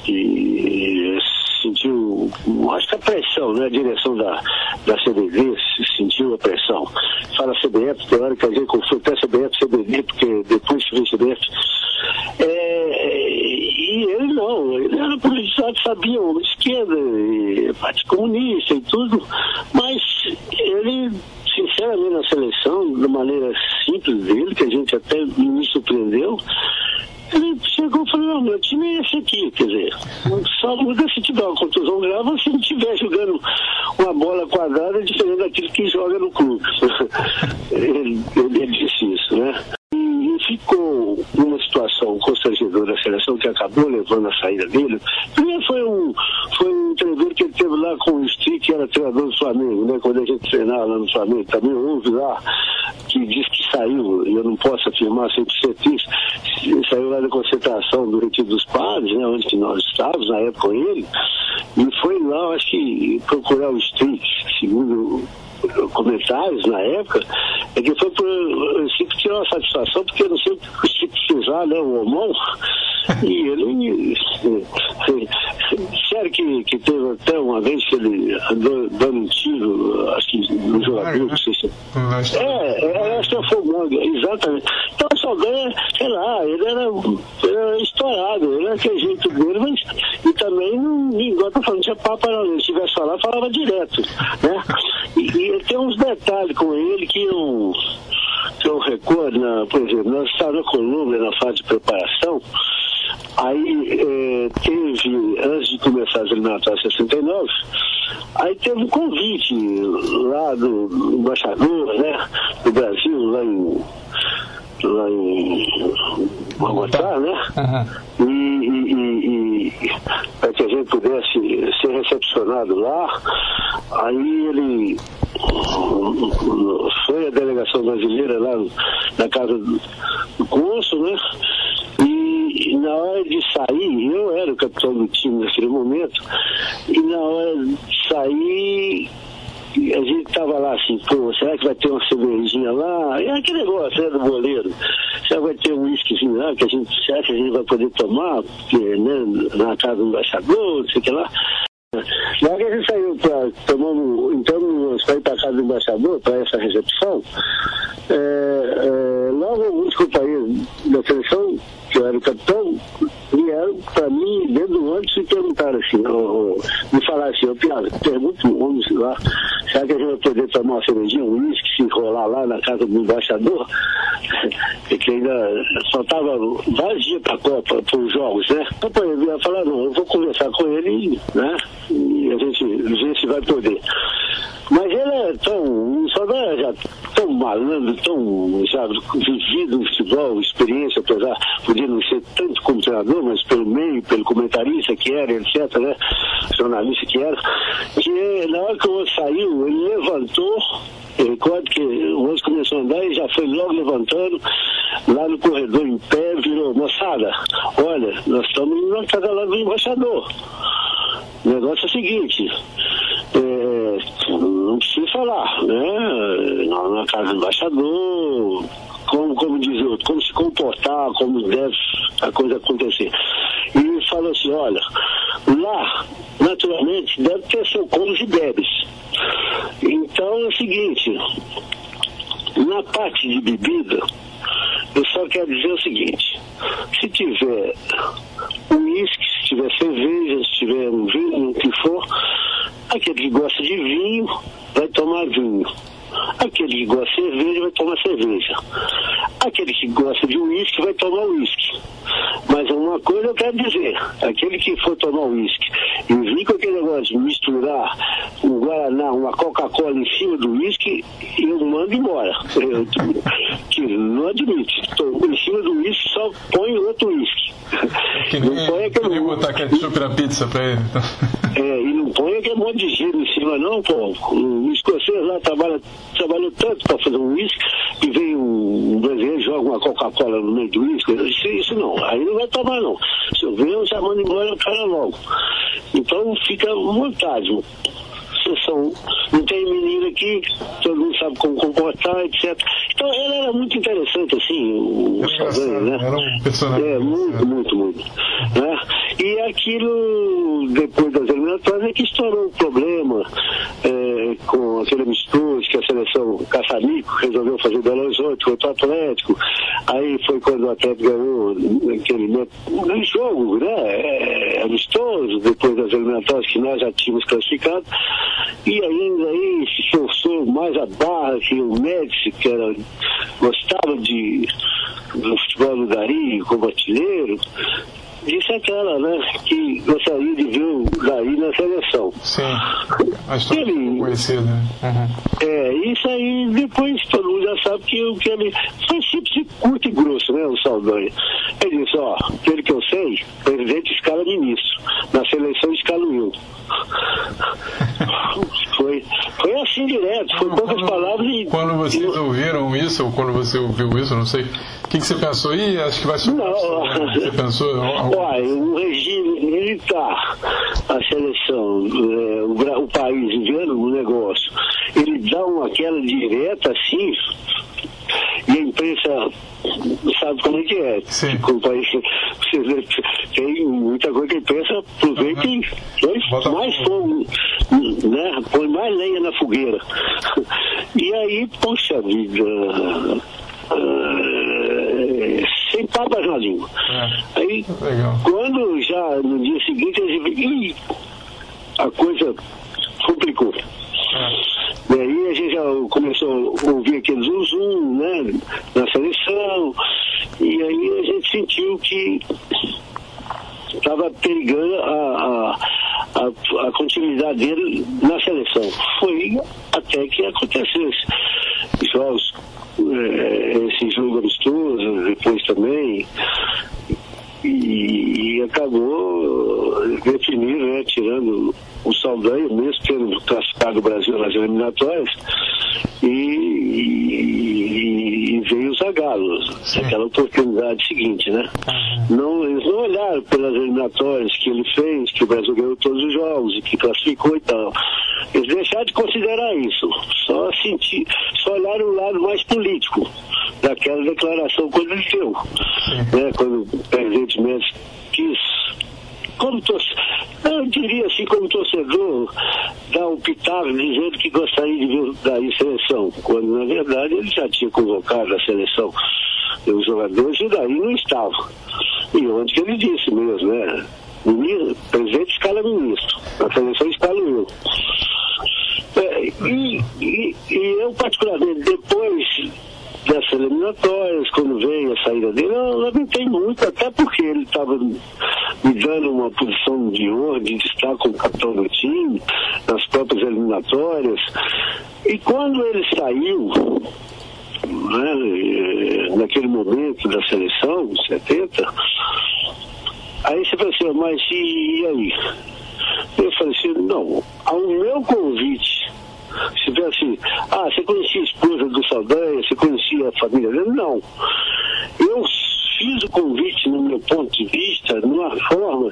que sentiu, acho que a pressão, né? A direção da, da CBV sentiu a pressão. Fala CBF, teórica, a gente confunde até CBF, CBV, porque depois que vem CBF. É, e ele não, ele era politizado, sabia, esquerda, parte comunista e tudo, mas ele sinceramente na seleção, da maneira simples dele, que a gente até me surpreendeu, ele chegou e falou, não, meu time é esse aqui, quer dizer, só muda se tiver uma contusão grave se não estiver jogando uma bola quadrada diferente daquilo que joga no clube. *laughs* ele, ele disse isso, né? Ficou uma situação constrangedora da seleção que acabou levando a saída dele. Primeiro foi um, foi um treinador que ele teve lá com o Stick, que era treinador do Flamengo, né? Quando a gente treinava lá no Flamengo, também houve lá que diz que saiu, e eu não posso afirmar 100% isso, saiu lá da concentração do Retiro dos Padres, né? Onde nós estávamos na época com ele, e foi lá, acho que procurar o Stick, segundo comentários na época, é que foi por o Chico tirou uma satisfação, porque eu não sei o que lá, né, o Omon, e ele. *laughs* Sério que, que teve até uma vez que ele andou dando um tiro, acho que no jogador, não sei se. É, é, acho que foi o exatamente. Então só ganha, sei lá, ele era, era estourado, ele era aquele jeito dele, mas e também não, igual eu tô falando, tinha papo, se tivesse falar, falava direto, né? E, e tem uns detalhes com ele que eu, que eu recordo, na, por exemplo, nós estávamos na Colômbia na fase de preparação, aí é, teve, antes de começar as eliminatórias 69, aí teve um convite lá do, do embaixador, né, do Brasil, lá em lá em Bogotá, né? Uhum. E, e, e, para que a gente pudesse ser recepcionado lá, aí ele foi a delegação brasileira lá na casa do cônsul, né? E na hora de sair, eu era o capitão do time naquele momento, e na hora de sair, a gente tava lá assim, pô, será que vai ter uma cervejinha lá? É aquele negócio, né, do boleiro. Será que vai ter um uísquezinho lá que a gente, será que a gente vai poder tomar? Porque, né, na casa do embaixador, não sei o que lá. Logo que a gente saiu para tomando, entramos para ir para casa do embaixador, para essa recepção, é, é, logo alguns companheiros da seleção, que eu era o capitão, vieram para mim dentro do ônibus e perguntaram me falaram assim, ô Piada, pergunta o homem lá, será que a gente vai poder tomar uma cervejinha, um uísque, se enrolar lá na casa do embaixador? *laughs* Que ainda só estava vazia para a Copa, para os jogos, né? Então, eu ia falar, não, eu vou conversar com ele, né? E a gente ver se vai poder. Mas ele é tão, só é já tão malandro, tão já vivido no futebol, experiência, apesar podia não ser tanto como treinador, mas pelo meio, pelo comentarista que era, etc., né? Jornalista que era, que na hora que o outro saiu, ele levantou, eu recordo que o outro começou a andar e já foi logo levantando, lá no corredor em pé, virou, moçada, olha, nós estamos na casa lá do embaixador. O negócio é o seguinte, é, não precisa falar, né? Na casa do embaixador, como, como diz outro, como se comportar, como deve a coisa acontecer. E falou assim, olha, lá, naturalmente, deve ter seu comes e bebes. Então é o seguinte, na parte de bebida, eu só quero dizer o seguinte, se tiver uísque, se tiver cerveja, se tiver um vinho, o que for, aquele que gosta de vinho vai tomar vinho. Aquele que gosta de cerveja vai tomar cerveja. Aquele que gosta de uísque vai tomar uísque. Mas uma coisa eu quero dizer, aquele que for tomar uísque e vir com aquele negócio de misturar um Guaraná, uma Coca-Cola em cima do uísque, eu mando embora. Eu, que não admite. Em cima do uísque só põe outro uísque. Que nem, não põe aquele... botar ketchup na pizza pra ele. Então. É, e não põe aquele monte de gelo em cima não, pô. O escocês lá trabalha, trabalhou tanto para fazer um uísque e vem um, um brasileiro joga uma Coca-Cola no meio do uísque. Isso, isso não. Aí não vai tomar não. Se eu ver, eu já mando embora o cara logo. Então fica vontade são, não tem menino aqui, todo mundo sabe como comportar, etc. Então ele era muito interessante, assim, o, o né? Era um personagem. É, muito, muito, muito. Né? E aquilo, depois das eliminatórias, é que estourou o problema é, com aquele amistoso que a seleção Caçanico resolveu fazer Belo Horizonte contra o Atlético. Aí foi quando o Atlético ganhou aquele no jogo, né? É, amistoso, depois das eliminatórias que nós já tínhamos classificado. E ainda aí se forçou mais a barra que o Médici, que era, gostava de, do futebol Gari como artilheiro, disse aquela, né, que gostaria de ver o Gari na seleção. Sim, a história ele, conhecida. Né? Uhum. É, isso aí depois todo mundo já sabe que o que ele foi simples, curto e grosso, né, o Saldanha. Ele disse, ó, pelo que eu sei, o presidente escala ministro, na seleção escala eu. *laughs* Foi, foi assim direto, foi poucas quando, palavras e. Quando vocês ouviram isso, ou quando você ouviu isso, não sei, o que, que você pensou? Ih, acho que vai ser. Não, você pensou? *laughs* Olha, o regime militar, a seleção, é, o, o país vendo o negócio, ele dá uma queda direta assim, e a imprensa sabe como é que é. Sim. Você, tem muita coisa que a imprensa aproveita uhum. e põe mais fogo, né? põe mais lenha na fogueira. E aí, poxa vida. Uh, sem papas na língua. É. Aí, Legal. quando já no dia seguinte, gente, a coisa complicou. É. E aí a gente já começou a ouvir aquele zum, zum né, na seleção, e aí a gente sentiu que estava perigando a, a, a, a, continuidade dele na seleção. Foi até que aconteceu esse, jogos, é, esse jogo amistoso, depois também, e, e acabou definindo, né, tirando o Saldanha, mesmo tendo classificado o Brasil nas eliminatórias, e, e, e veio o Zagallo, aquela oportunidade seguinte, né? Não, eles não olharam pelas eliminatórias que ele fez, que o Brasil ganhou todos os jogos e que classificou e tal. Eles deixaram de considerar isso, só sentir, só olharam o lado mais político daquela declaração quando ele deu, né? Quando o presidente Médici quis como torcedor, eu diria assim, como torcedor, dar um pitaco dizendo que gostaria de ver daí seleção, quando na verdade ele já tinha convocado a seleção os jogadores e daí não estava. E onde que ele disse mesmo, né? presidente escala ministro, a seleção escala eu. É, e, e, e eu, particularmente, depois dessas eliminatórias, quando veio a saída dele, eu lamentei muito, até porque ele estava me dando uma posição de honra, de destaque como capitão do time, nas próprias eliminatórias. E quando ele saiu, né, naquele momento da seleção, 70, aí você falou assim, mas e, e aí? Eu falei assim, não, ao meu convite se tivesse, assim, ah, você conhecia a esposa do Saldanha, você conhecia a família dele? Não. Eu fiz o convite, no meu ponto de vista, numa forma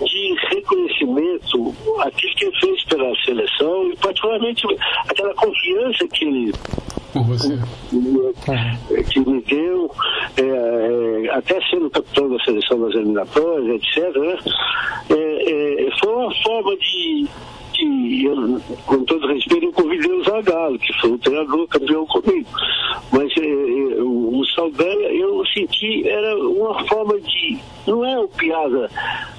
de reconhecimento aquilo que ele fez pela seleção e particularmente aquela confiança que ele por você. que me deu, é, é, até sendo capitão da seleção das eliminatórias, etc., né? É, uma forma de, eu, com todo respeito, eu convidei o Zagallo, que foi o treinador campeão comigo. Mas é, Saldanha, eu senti, era uma forma de. Não é o piada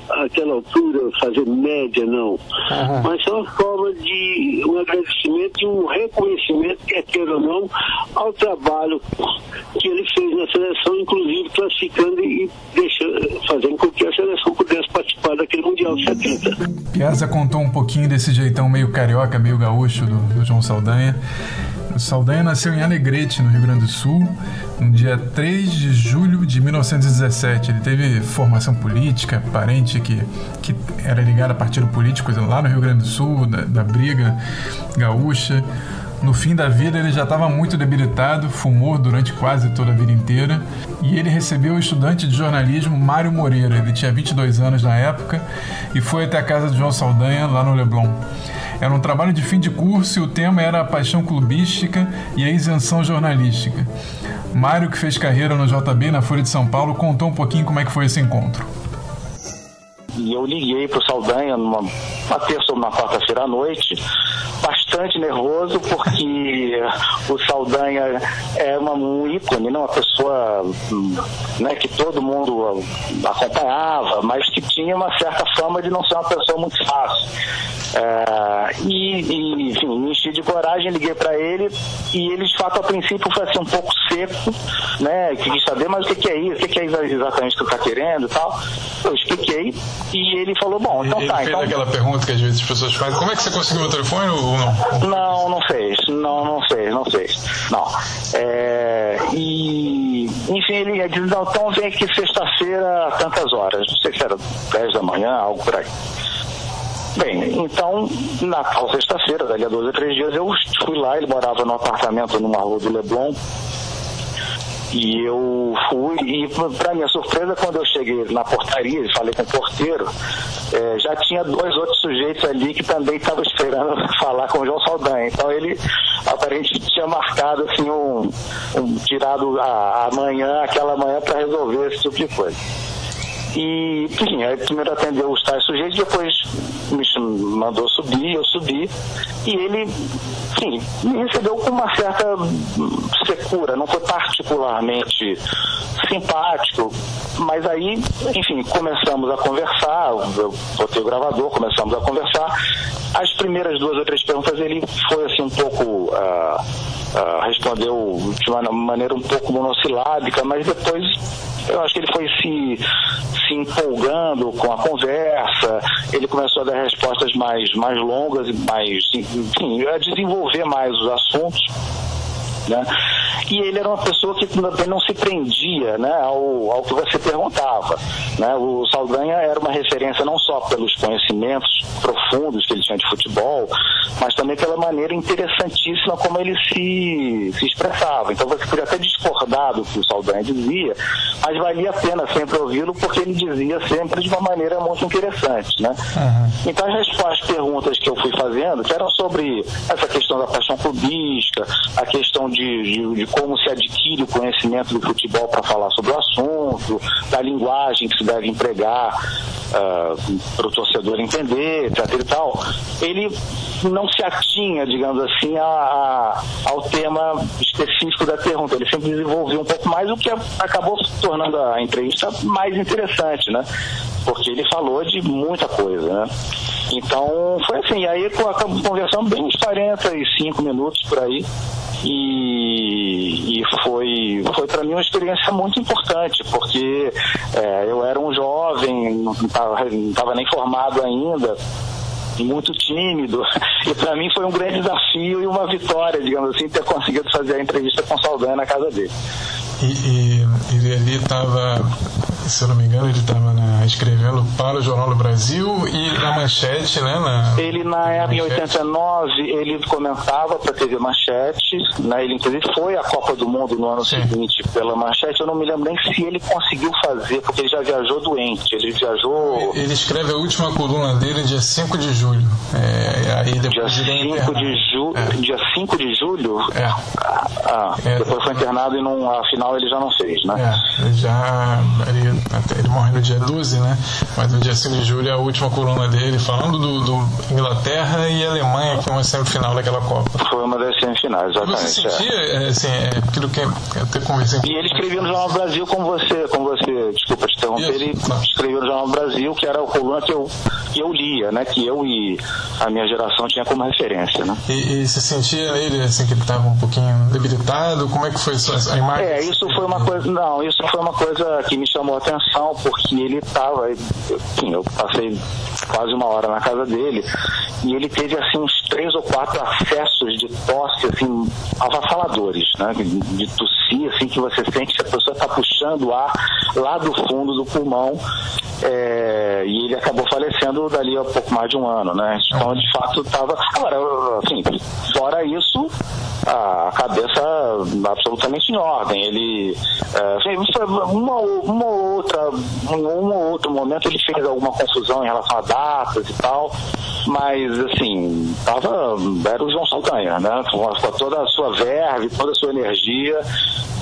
àquela altura, fazer média, não. Uhum. Mas é uma forma de um agradecimento e um reconhecimento, quer queira ou não, ao trabalho que ele fez na seleção, inclusive classificando e deixando, fazendo com que a seleção pudesse participar daquele Mundial 70. Piazza contou um pouquinho desse jeitão meio carioca, meio gaúcho do, do João Saldanha. O Saldanha nasceu em Alegrete, no Rio Grande do Sul, no dia 3 de julho de 1917. Ele teve formação política, parente que, que era ligado a partido político lá no Rio Grande do Sul, da, da briga gaúcha. No fim da vida, ele já estava muito debilitado, fumou durante quase toda a vida inteira. E ele recebeu o estudante de jornalismo Mário Moreira. Ele tinha 22 anos na época e foi até a casa de João Saldanha, lá no Leblon. Era um trabalho de fim de curso e o tema era a paixão clubística e a isenção jornalística. Mário, que fez carreira no JB na Folha de São Paulo, contou um pouquinho como é que foi esse encontro. E eu liguei para o Saldanha numa uma terça ou uma quarta-feira à noite, bastante nervoso, porque o Saldanha é uma, um ícone, não uma pessoa né, que todo mundo acompanhava, mas que tinha uma certa fama de não ser uma pessoa muito fácil. É, e, e, enfim, me enchi de coragem, liguei para ele e ele, de fato, a princípio foi assim, um pouco seco, né? Quis saber, mas o que, que é isso? O que, que é exatamente que tu tá querendo e tal? Eu expliquei e ele falou, bom, então ele tá. Fez então... aquela pergunta que às vezes as pessoas fazem, como é que você conseguiu o telefone ou não? Não, não fez, não, não fez, não fez. Não. É, e, enfim, ele disse, então vem aqui sexta-feira, tantas horas, não sei se era 10 da manhã, algo por aí. Bem, então, na tal sexta-feira, dali a dois ou três dias, eu fui lá, ele morava no apartamento numa rua do Leblon, e eu fui, e para minha surpresa, quando eu cheguei na portaria e falei com o porteiro, é, já tinha dois outros sujeitos ali que também estavam esperando *laughs* falar com o João Saldanha. Então ele aparentemente tinha marcado assim um, um tirado a, amanhã, aquela manhã, para resolver esse tipo de coisa. E, enfim, aí primeiro atendeu os tais sujeitos, depois me mandou subir, eu subi, e ele, enfim, me recebeu com uma certa secura, não foi particularmente simpático, mas aí, enfim, começamos a conversar, eu botei o gravador, começamos a conversar. As primeiras duas ou três perguntas ele foi assim um pouco. Uh, uh, respondeu de uma maneira um pouco monossilábica, mas depois eu acho que ele foi se, se empolgando com a conversa, ele começou a dar respostas mais, mais longas e mais, enfim, a desenvolver mais os assuntos. Né? E ele era uma pessoa que também não se prendia né, ao, ao que você perguntava. Né? O Saldanha era uma referência não só pelos conhecimentos profundos que ele tinha de futebol, mas também pela maneira interessantíssima como ele se, se expressava. Então você podia até discordar do que o Saldanha dizia, mas valia a pena sempre ouvi-lo porque ele dizia sempre de uma maneira muito interessante. Né? Uhum. Então as, as perguntas que eu fui fazendo, que eram sobre essa questão da paixão clubística, a questão de, de, de, como se adquire o conhecimento do futebol para falar sobre o assunto, da linguagem que se deve empregar uh, para o torcedor entender, etc. e tal, ele não se atinha, digamos assim, a, a, ao tema específico da pergunta. Ele sempre desenvolveu um pouco mais, o que acabou tornando a entrevista mais interessante, né? Porque ele falou de muita coisa, né? Então, foi assim, aí acabamos conversando bem uns 45 minutos por aí. E, e foi, foi para mim uma experiência muito importante, porque é, eu era um jovem, não estava nem formado ainda, muito tímido. *laughs* E para mim foi um grande desafio e uma vitória, digamos assim, ter conseguido fazer a entrevista com o Saldanha na casa dele. E, e ele ali estava se eu não me engano, ele estava escrevendo para o Jornal do Brasil e na Manchete, né? Na, ele, na época, em 89, ele comentava para a TV Manchete, né? Ele, inclusive, foi à Copa do Mundo no ano Sim. seguinte pela Manchete. Eu não me lembro nem se ele conseguiu fazer, porque ele já viajou doente. Ele viajou... Ele escreve a última coluna dele dia 5 de julho. É, aí depois dia 5 de, ju... é. dia 5 de julho? É. Ah, é, depois foi internado e não, afinal ele já não fez, né? É, ele já... Ele ele morre no dia 12, né? Mas no dia 5 de julho é a última coluna dele, falando do, do Inglaterra e Alemanha, que foi uma semifinal daquela Copa. Foi uma das semifinais, exatamente. Você sentia, é. assim, é, aquilo que eu até conversei E ele escrevia no Jornal Brasil como você, como você, desculpa te interromper, ele escreveu no Jornal Brasil, que era a coluna que eu, que eu lia, né? Que eu e a minha geração tinha como referência, né? E, e você sentia ele, assim, que ele estava um pouquinho debilitado? Como é que foi a imagem? É, isso foi uma coisa, não, isso foi uma coisa que me chamou a atenção, porque ele estava, eu passei quase uma hora na casa dele e ele teve assim uns três ou quatro acessos de tosse assim avassaladores, né? De tossir assim que você sente que a pessoa está puxando ar lá do fundo do pulmão é, e ele acabou falecendo dali a pouco mais de um ano, né? Então de fato estava agora assim fora isso a cabeça absolutamente em ordem. Ele, é, uma, uma outra, em um ou outro momento ele fez alguma confusão em relação a datas e tal, mas assim, tava, era o João Saldanha, né? Com, com toda a sua verve, toda a sua energia,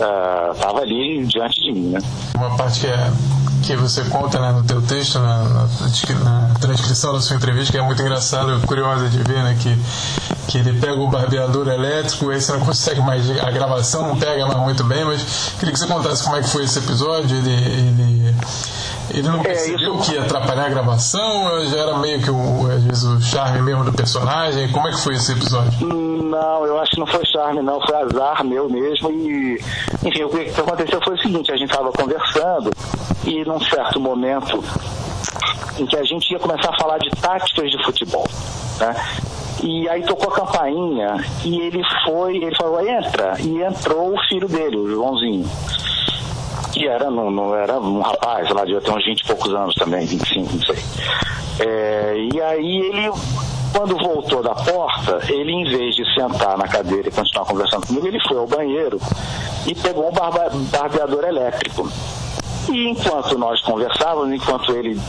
estava é, ali diante de mim, né? Uma parte que é que você conta né, no teu texto, na, na, na, transcrição da sua entrevista, que é muito engraçado, curiosa de ver, né, que, que ele pega o barbeador elétrico, aí você não consegue mais, a gravação não pega mais muito bem, mas queria que você contasse como é que foi esse episódio, ele, ele ele não percebeu é, isso... que ia atrapalhar a gravação? Já era meio que o, às vezes, o charme mesmo do personagem? Como é que foi esse episódio? Não, eu acho que não foi charme, não. Foi azar meu mesmo. E, enfim, o que aconteceu foi o seguinte: a gente estava conversando e num certo momento em que a gente ia começar a falar de táticas de futebol, né? E aí tocou a campainha e ele foi, ele falou, entra. E entrou o filho dele, o Joãozinho que era, não, não era um rapaz, lá devia ter uns 20 e poucos anos também, 25, não sei. É, e aí ele, quando voltou da porta, ele em vez de sentar na cadeira e continuar conversando comigo, ele foi ao banheiro e pegou um barbeador elétrico. E enquanto nós conversávamos, enquanto ele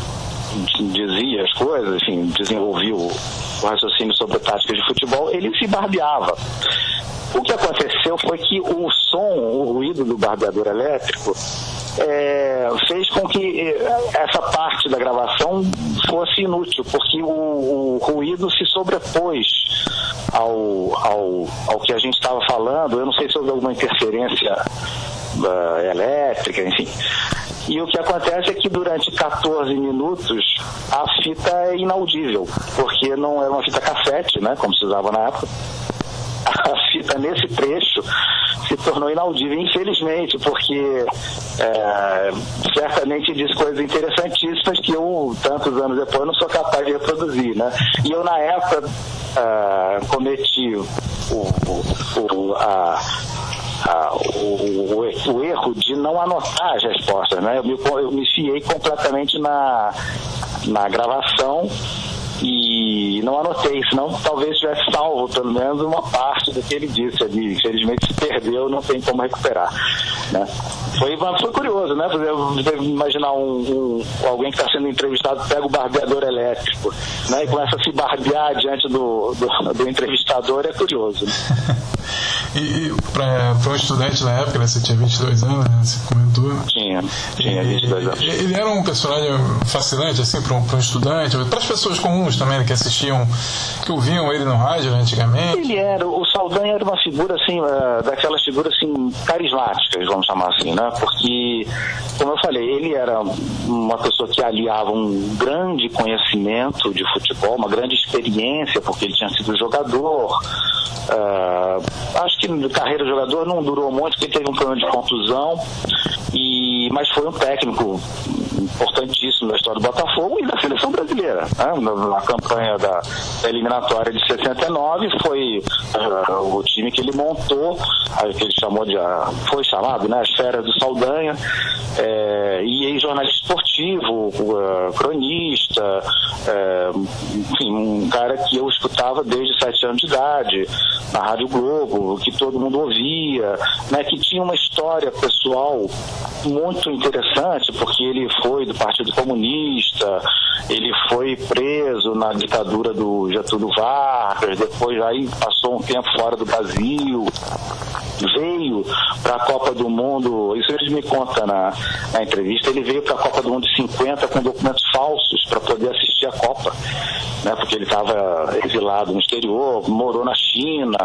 dizia as coisas, enfim, desenvolvia o raciocínio sobre táticas de futebol, ele se barbeava. O que aconteceu foi que o som, o ruído do barbeador elétrico, é, fez com que é, essa parte da gravação fosse inútil, porque o, o ruído se sobrepôs ao, ao, ao que a gente estava falando. Eu não sei se houve alguma interferência uh, elétrica, enfim. E o que acontece é que durante 14 minutos a fita é inaudível, porque não era uma fita cassete, né, como se usava na época a fita nesse trecho se tornou inaudível, infelizmente, porque é, certamente diz coisas interessantíssimas que eu, tantos anos depois, não sou capaz de reproduzir. Né? E eu, na época, uh, cometi o, o, o, a, a, o, o, erro de não anotar as respostas. Né? Eu, me, eu me fiei completamente na, na gravação e não anotei, senão talvez tivesse salvo pelo menos uma parte do que ele disse ali. Infelizmente se perdeu, não tem como recuperar. Né? Foi, foi curioso, né? Imaginar um, um alguém que está sendo entrevistado pega o barbeador elétrico né? e começa a se barbear diante do, do, do entrevistador, é curioso. Né? *laughs* E, e para um estudante na época, né, você tinha 22 anos, né, você comentou. Tinha, tinha 22 anos. Ele era um personagem fascinante, assim, para um, um, estudante, para as pessoas comuns também, né, que assistiam, que ouviam ele no rádio né, antigamente. Ele era, o Saldanha era uma figura, assim, uh, daquelas figuras, assim, carismáticas, vamos chamar assim, né? Porque, como eu falei, ele era uma pessoa que aliava um grande conhecimento de futebol, uma grande experiência, porque ele tinha sido jogador. Uh, acho que carreira de jogador não durou muito, porque teve um problema de contusão, e, mas foi um técnico importantíssimo da história do Botafogo e da seleção brasileira. Né? Na, campanha da, eliminatória de 69 foi uh, o time que ele montou, que ele chamou de, uh, foi chamado, né, as férias do Saldanha, é, jornalista esportivo, uh, cronista, é, enfim, um cara que eu escutava desde sete anos de idade, na Rádio Globo, que todo mundo ouvia, né, que tinha uma história pessoal muito interessante, porque ele foi do Partido Comunista, ele foi preso na ditadura do Getúlio Vargas, depois aí passou um tempo fora do Brasil, veio para a Copa do Mundo, isso ele me conta na, na entrevista, ele veio para a Copa do Mundo de 50 com documentos falsos para poder assistir a Copa, né, porque ele estava exilado no exterior, morou na China,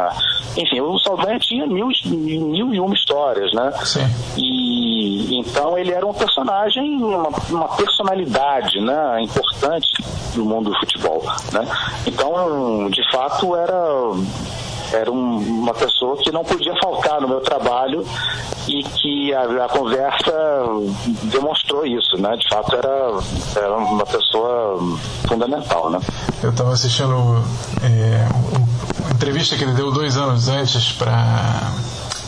enfim, o Saldanha tinha mil, mil e uma histórias, né? Sim. E então ele era um personagem, uma, uma personalidade, né, importante no mundo do futebol, né? Então, de fato, era era um, uma pessoa que não podia faltar no meu trabalho e que a, a, conversa demonstrou isso, né? De fato era, era uma pessoa fundamental, né? Eu estava assistindo é, uma entrevista que ele deu dois anos antes para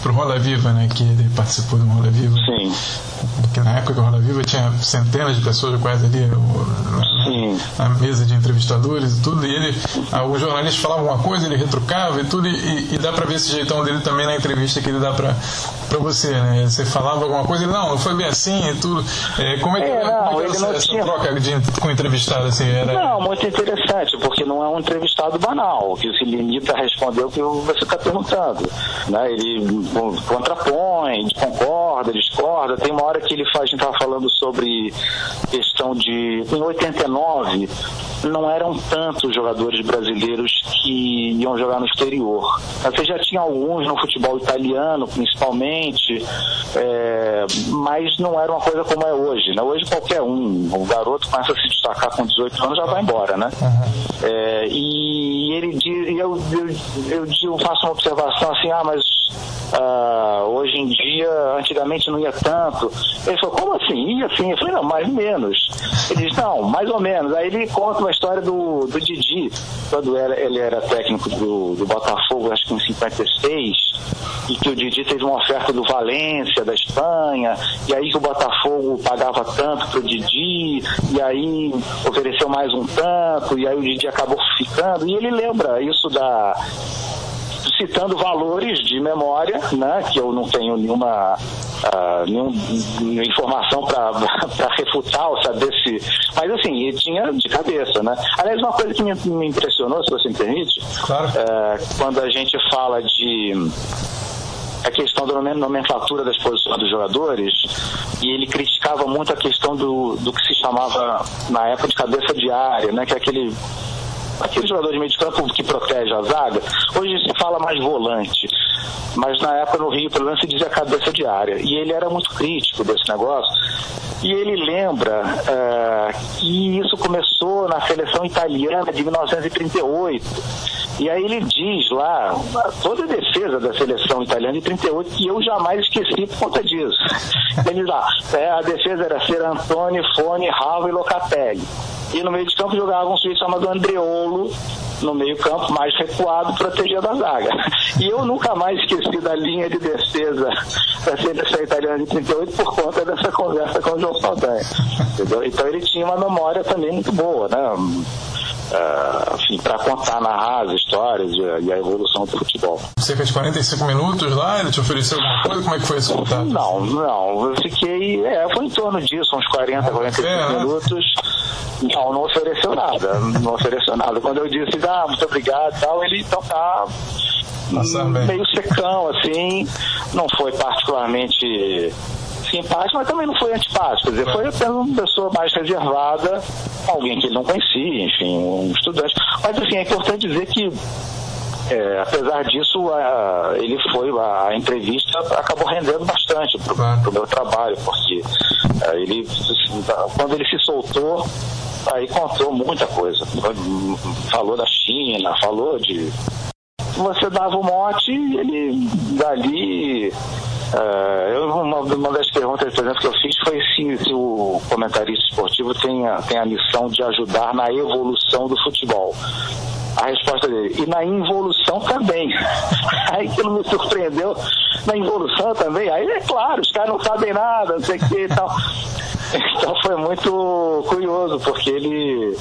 pro Roda Viva, né? Que ele participou do Roda Viva. Sim. Porque na época do Roda Viva tinha centenas de pessoas quase ali na, na mesa de entrevistadores e tudo. E ele, os jornalistas falavam uma coisa, ele retrucava e tudo. E, e dá pra ver esse jeitão dele também na entrevista que ele dá pra, pra você, né? Você falava alguma coisa, ele, não, não foi bem assim e tudo. É, como é que, é, não, como é que era essa, tinha... troca de, com o entrevistado? Assim, era... Não, muito interessante, porque não é um entrevistado banal, que se limita a responder o que você está perguntando. Né? Ele contrapõe, concorda, discorda. Tem uma hora que ele faz, a gente estava falando sobre questão de. Em 89, não eram tantos jogadores brasileiros que iam jogar no exterior. Você já tinha alguns no futebol italiano, principalmente, é, mas não era uma coisa como é hoje. Né? Hoje qualquer um, o garoto começa a se destacar com 18 anos já vai embora, né? Uhum. É, e ele diz, eu, eu, eu, eu faço uma observação assim, ah, mas Uh, hoje em dia, antigamente não ia tanto. Ele falou, como assim? Ia sim. Eu falei, não, mais ou menos. Ele disse, não, mais ou menos. Aí ele conta uma história do, do Didi, quando ele era técnico do, do Botafogo, acho que em 56, e que o Didi teve uma oferta do Valência, da Espanha, e aí que o Botafogo pagava tanto pro Didi, e aí ofereceu mais um tanto, e aí o Didi acabou ficando. E ele lembra isso da citando valores de memória, né, que eu não tenho nenhuma, uh, nenhum, nenhuma informação para *laughs* refutar ou saber se. Mas assim, ele tinha de cabeça, né? Aliás, uma coisa que me, me impressionou, se você me permite, claro. uh, quando a gente fala de a questão da nomenclatura das posições dos jogadores e ele criticava muito a questão do, do que se chamava na época de cabeça de área, né, que é aquele aquele jogador de meio de campo que protege a zaga, hoje se fala mais volante. Mas na época no Rio, pelo menos, se dizia cabeça de área. E ele era muito crítico desse negócio. E ele lembra uh, que isso começou na seleção italiana de 1938. E aí ele diz lá, toda a defesa da seleção italiana de 38, que eu jamais esqueci por conta disso. Ele diz lá, é, a defesa era ser Antônio, Fone, Rava e Locatelli. E no meio de campo jogava um suíço chamado Andreolo, no meio campo, mais recuado, protegendo a zaga. E eu nunca mais esqueci da linha de defesa da seleção italiana de 38 por conta dessa conversa com o João Saldanha. Entendeu? Então ele tinha uma memória também muito boa, né? Uh, enfim, para contar, narrar as histórias e a, e a, evolução do futebol. Você fez 45 minutos lá, ele te ofereceu alguma coisa? Como é que foi esse contato? Não, não, eu fiquei, é, foi em torno disso, uns 40, 45 é, né? minutos. Não, não ofereceu nada, não ofereceu nada. Quando eu disse, ah, muito obrigado e tal, ele então tá meio secão, assim, não foi particularmente simpático, mas também não foi antipático. Quer dizer, foi apenas uma pessoa mais reservada, alguém que ele não conhecia, enfim, um estudante. Mas, assim, é importante dizer que é, apesar disso, a, ele foi, a, entrevista acabou rendendo bastante para o meu trabalho, porque a, é, ele, quando ele se soltou, aí contou muita coisa. Falou da China, falou de. Você dava o mote e ele dali Uh, eu, uma, uma, das perguntas, por exemplo, que eu fiz foi se, se, o comentarista esportivo tem a, tem a missão de ajudar na evolução do futebol. A resposta dele, e na involução também. *laughs* Aí aquilo me surpreendeu, na involução também. Aí é claro, os caras não sabem nada, não sei o que e tal. *laughs* Então foi muito curioso, porque ele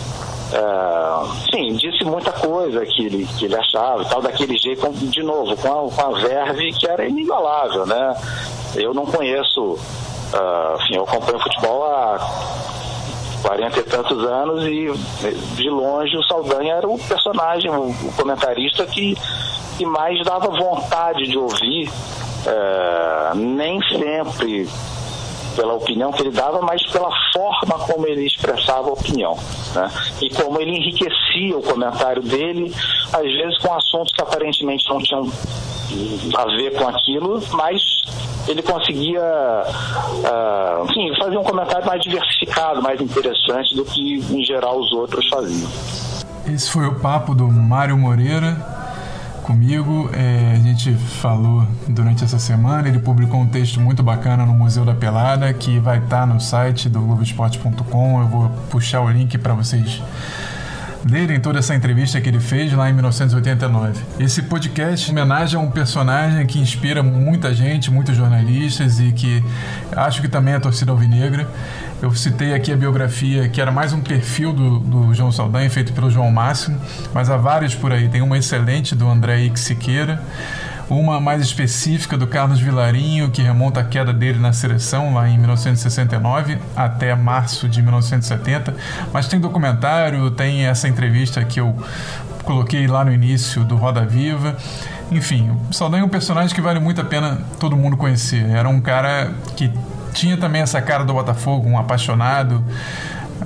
é, sim, disse muita coisa que ele, que ele achava e tal, daquele jeito, de novo, com a, com a verve que era inigualável, né? Eu não conheço, uh, enfim, eu acompanho futebol há 40 e tantos anos e de longe o Saldanha era o personagem, o, o comentarista que, que mais dava vontade de ouvir, uh, nem sempre pela opinião que ele dava, mas pela forma como ele expressava a opinião. Né? E como ele enriquecia o comentário dele, às vezes com assuntos que aparentemente não tinham a ver com aquilo, mas ele conseguia uh, enfim, fazer um comentário mais diversificado, mais interessante do que em geral os outros faziam. Esse foi o papo do Mário Moreira comigo. É, a gente falou durante essa semana, ele publicou um texto muito bacana no Museu da Pelada, que vai estar tá no site do Globoesporte.com. Eu vou puxar o link para vocês lerem toda essa entrevista que ele fez lá em 1989. Esse podcast homenagem a um personagem que inspira muita gente, muitos jornalistas e que acho que também é a torcida alvinegra. Eu citei aqui a biografia que era mais um perfil do, do João Saldanha, feito pelo João Máximo, mas há vários por aí. Tem uma excelente do André Ix Siqueira, uma mais específica do Carlos Vilarinho, que remonta à queda dele na seleção lá em 1969 até março de 1970. Mas tem documentário, tem essa entrevista que eu coloquei lá no início do Roda Viva. Enfim, o Saldanha é um personagem que vale muito a pena todo mundo conhecer. Era um cara que tinha também essa cara do Botafogo, um apaixonado,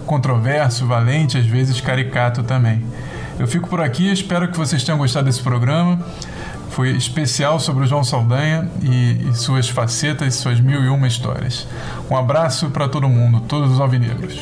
controverso, valente, às vezes caricato também. Eu fico por aqui, espero que vocês tenham gostado desse programa. Foi especial sobre o João Saldanha e, e suas facetas, suas mil e uma histórias. Um abraço para todo mundo, todos os alvinegros.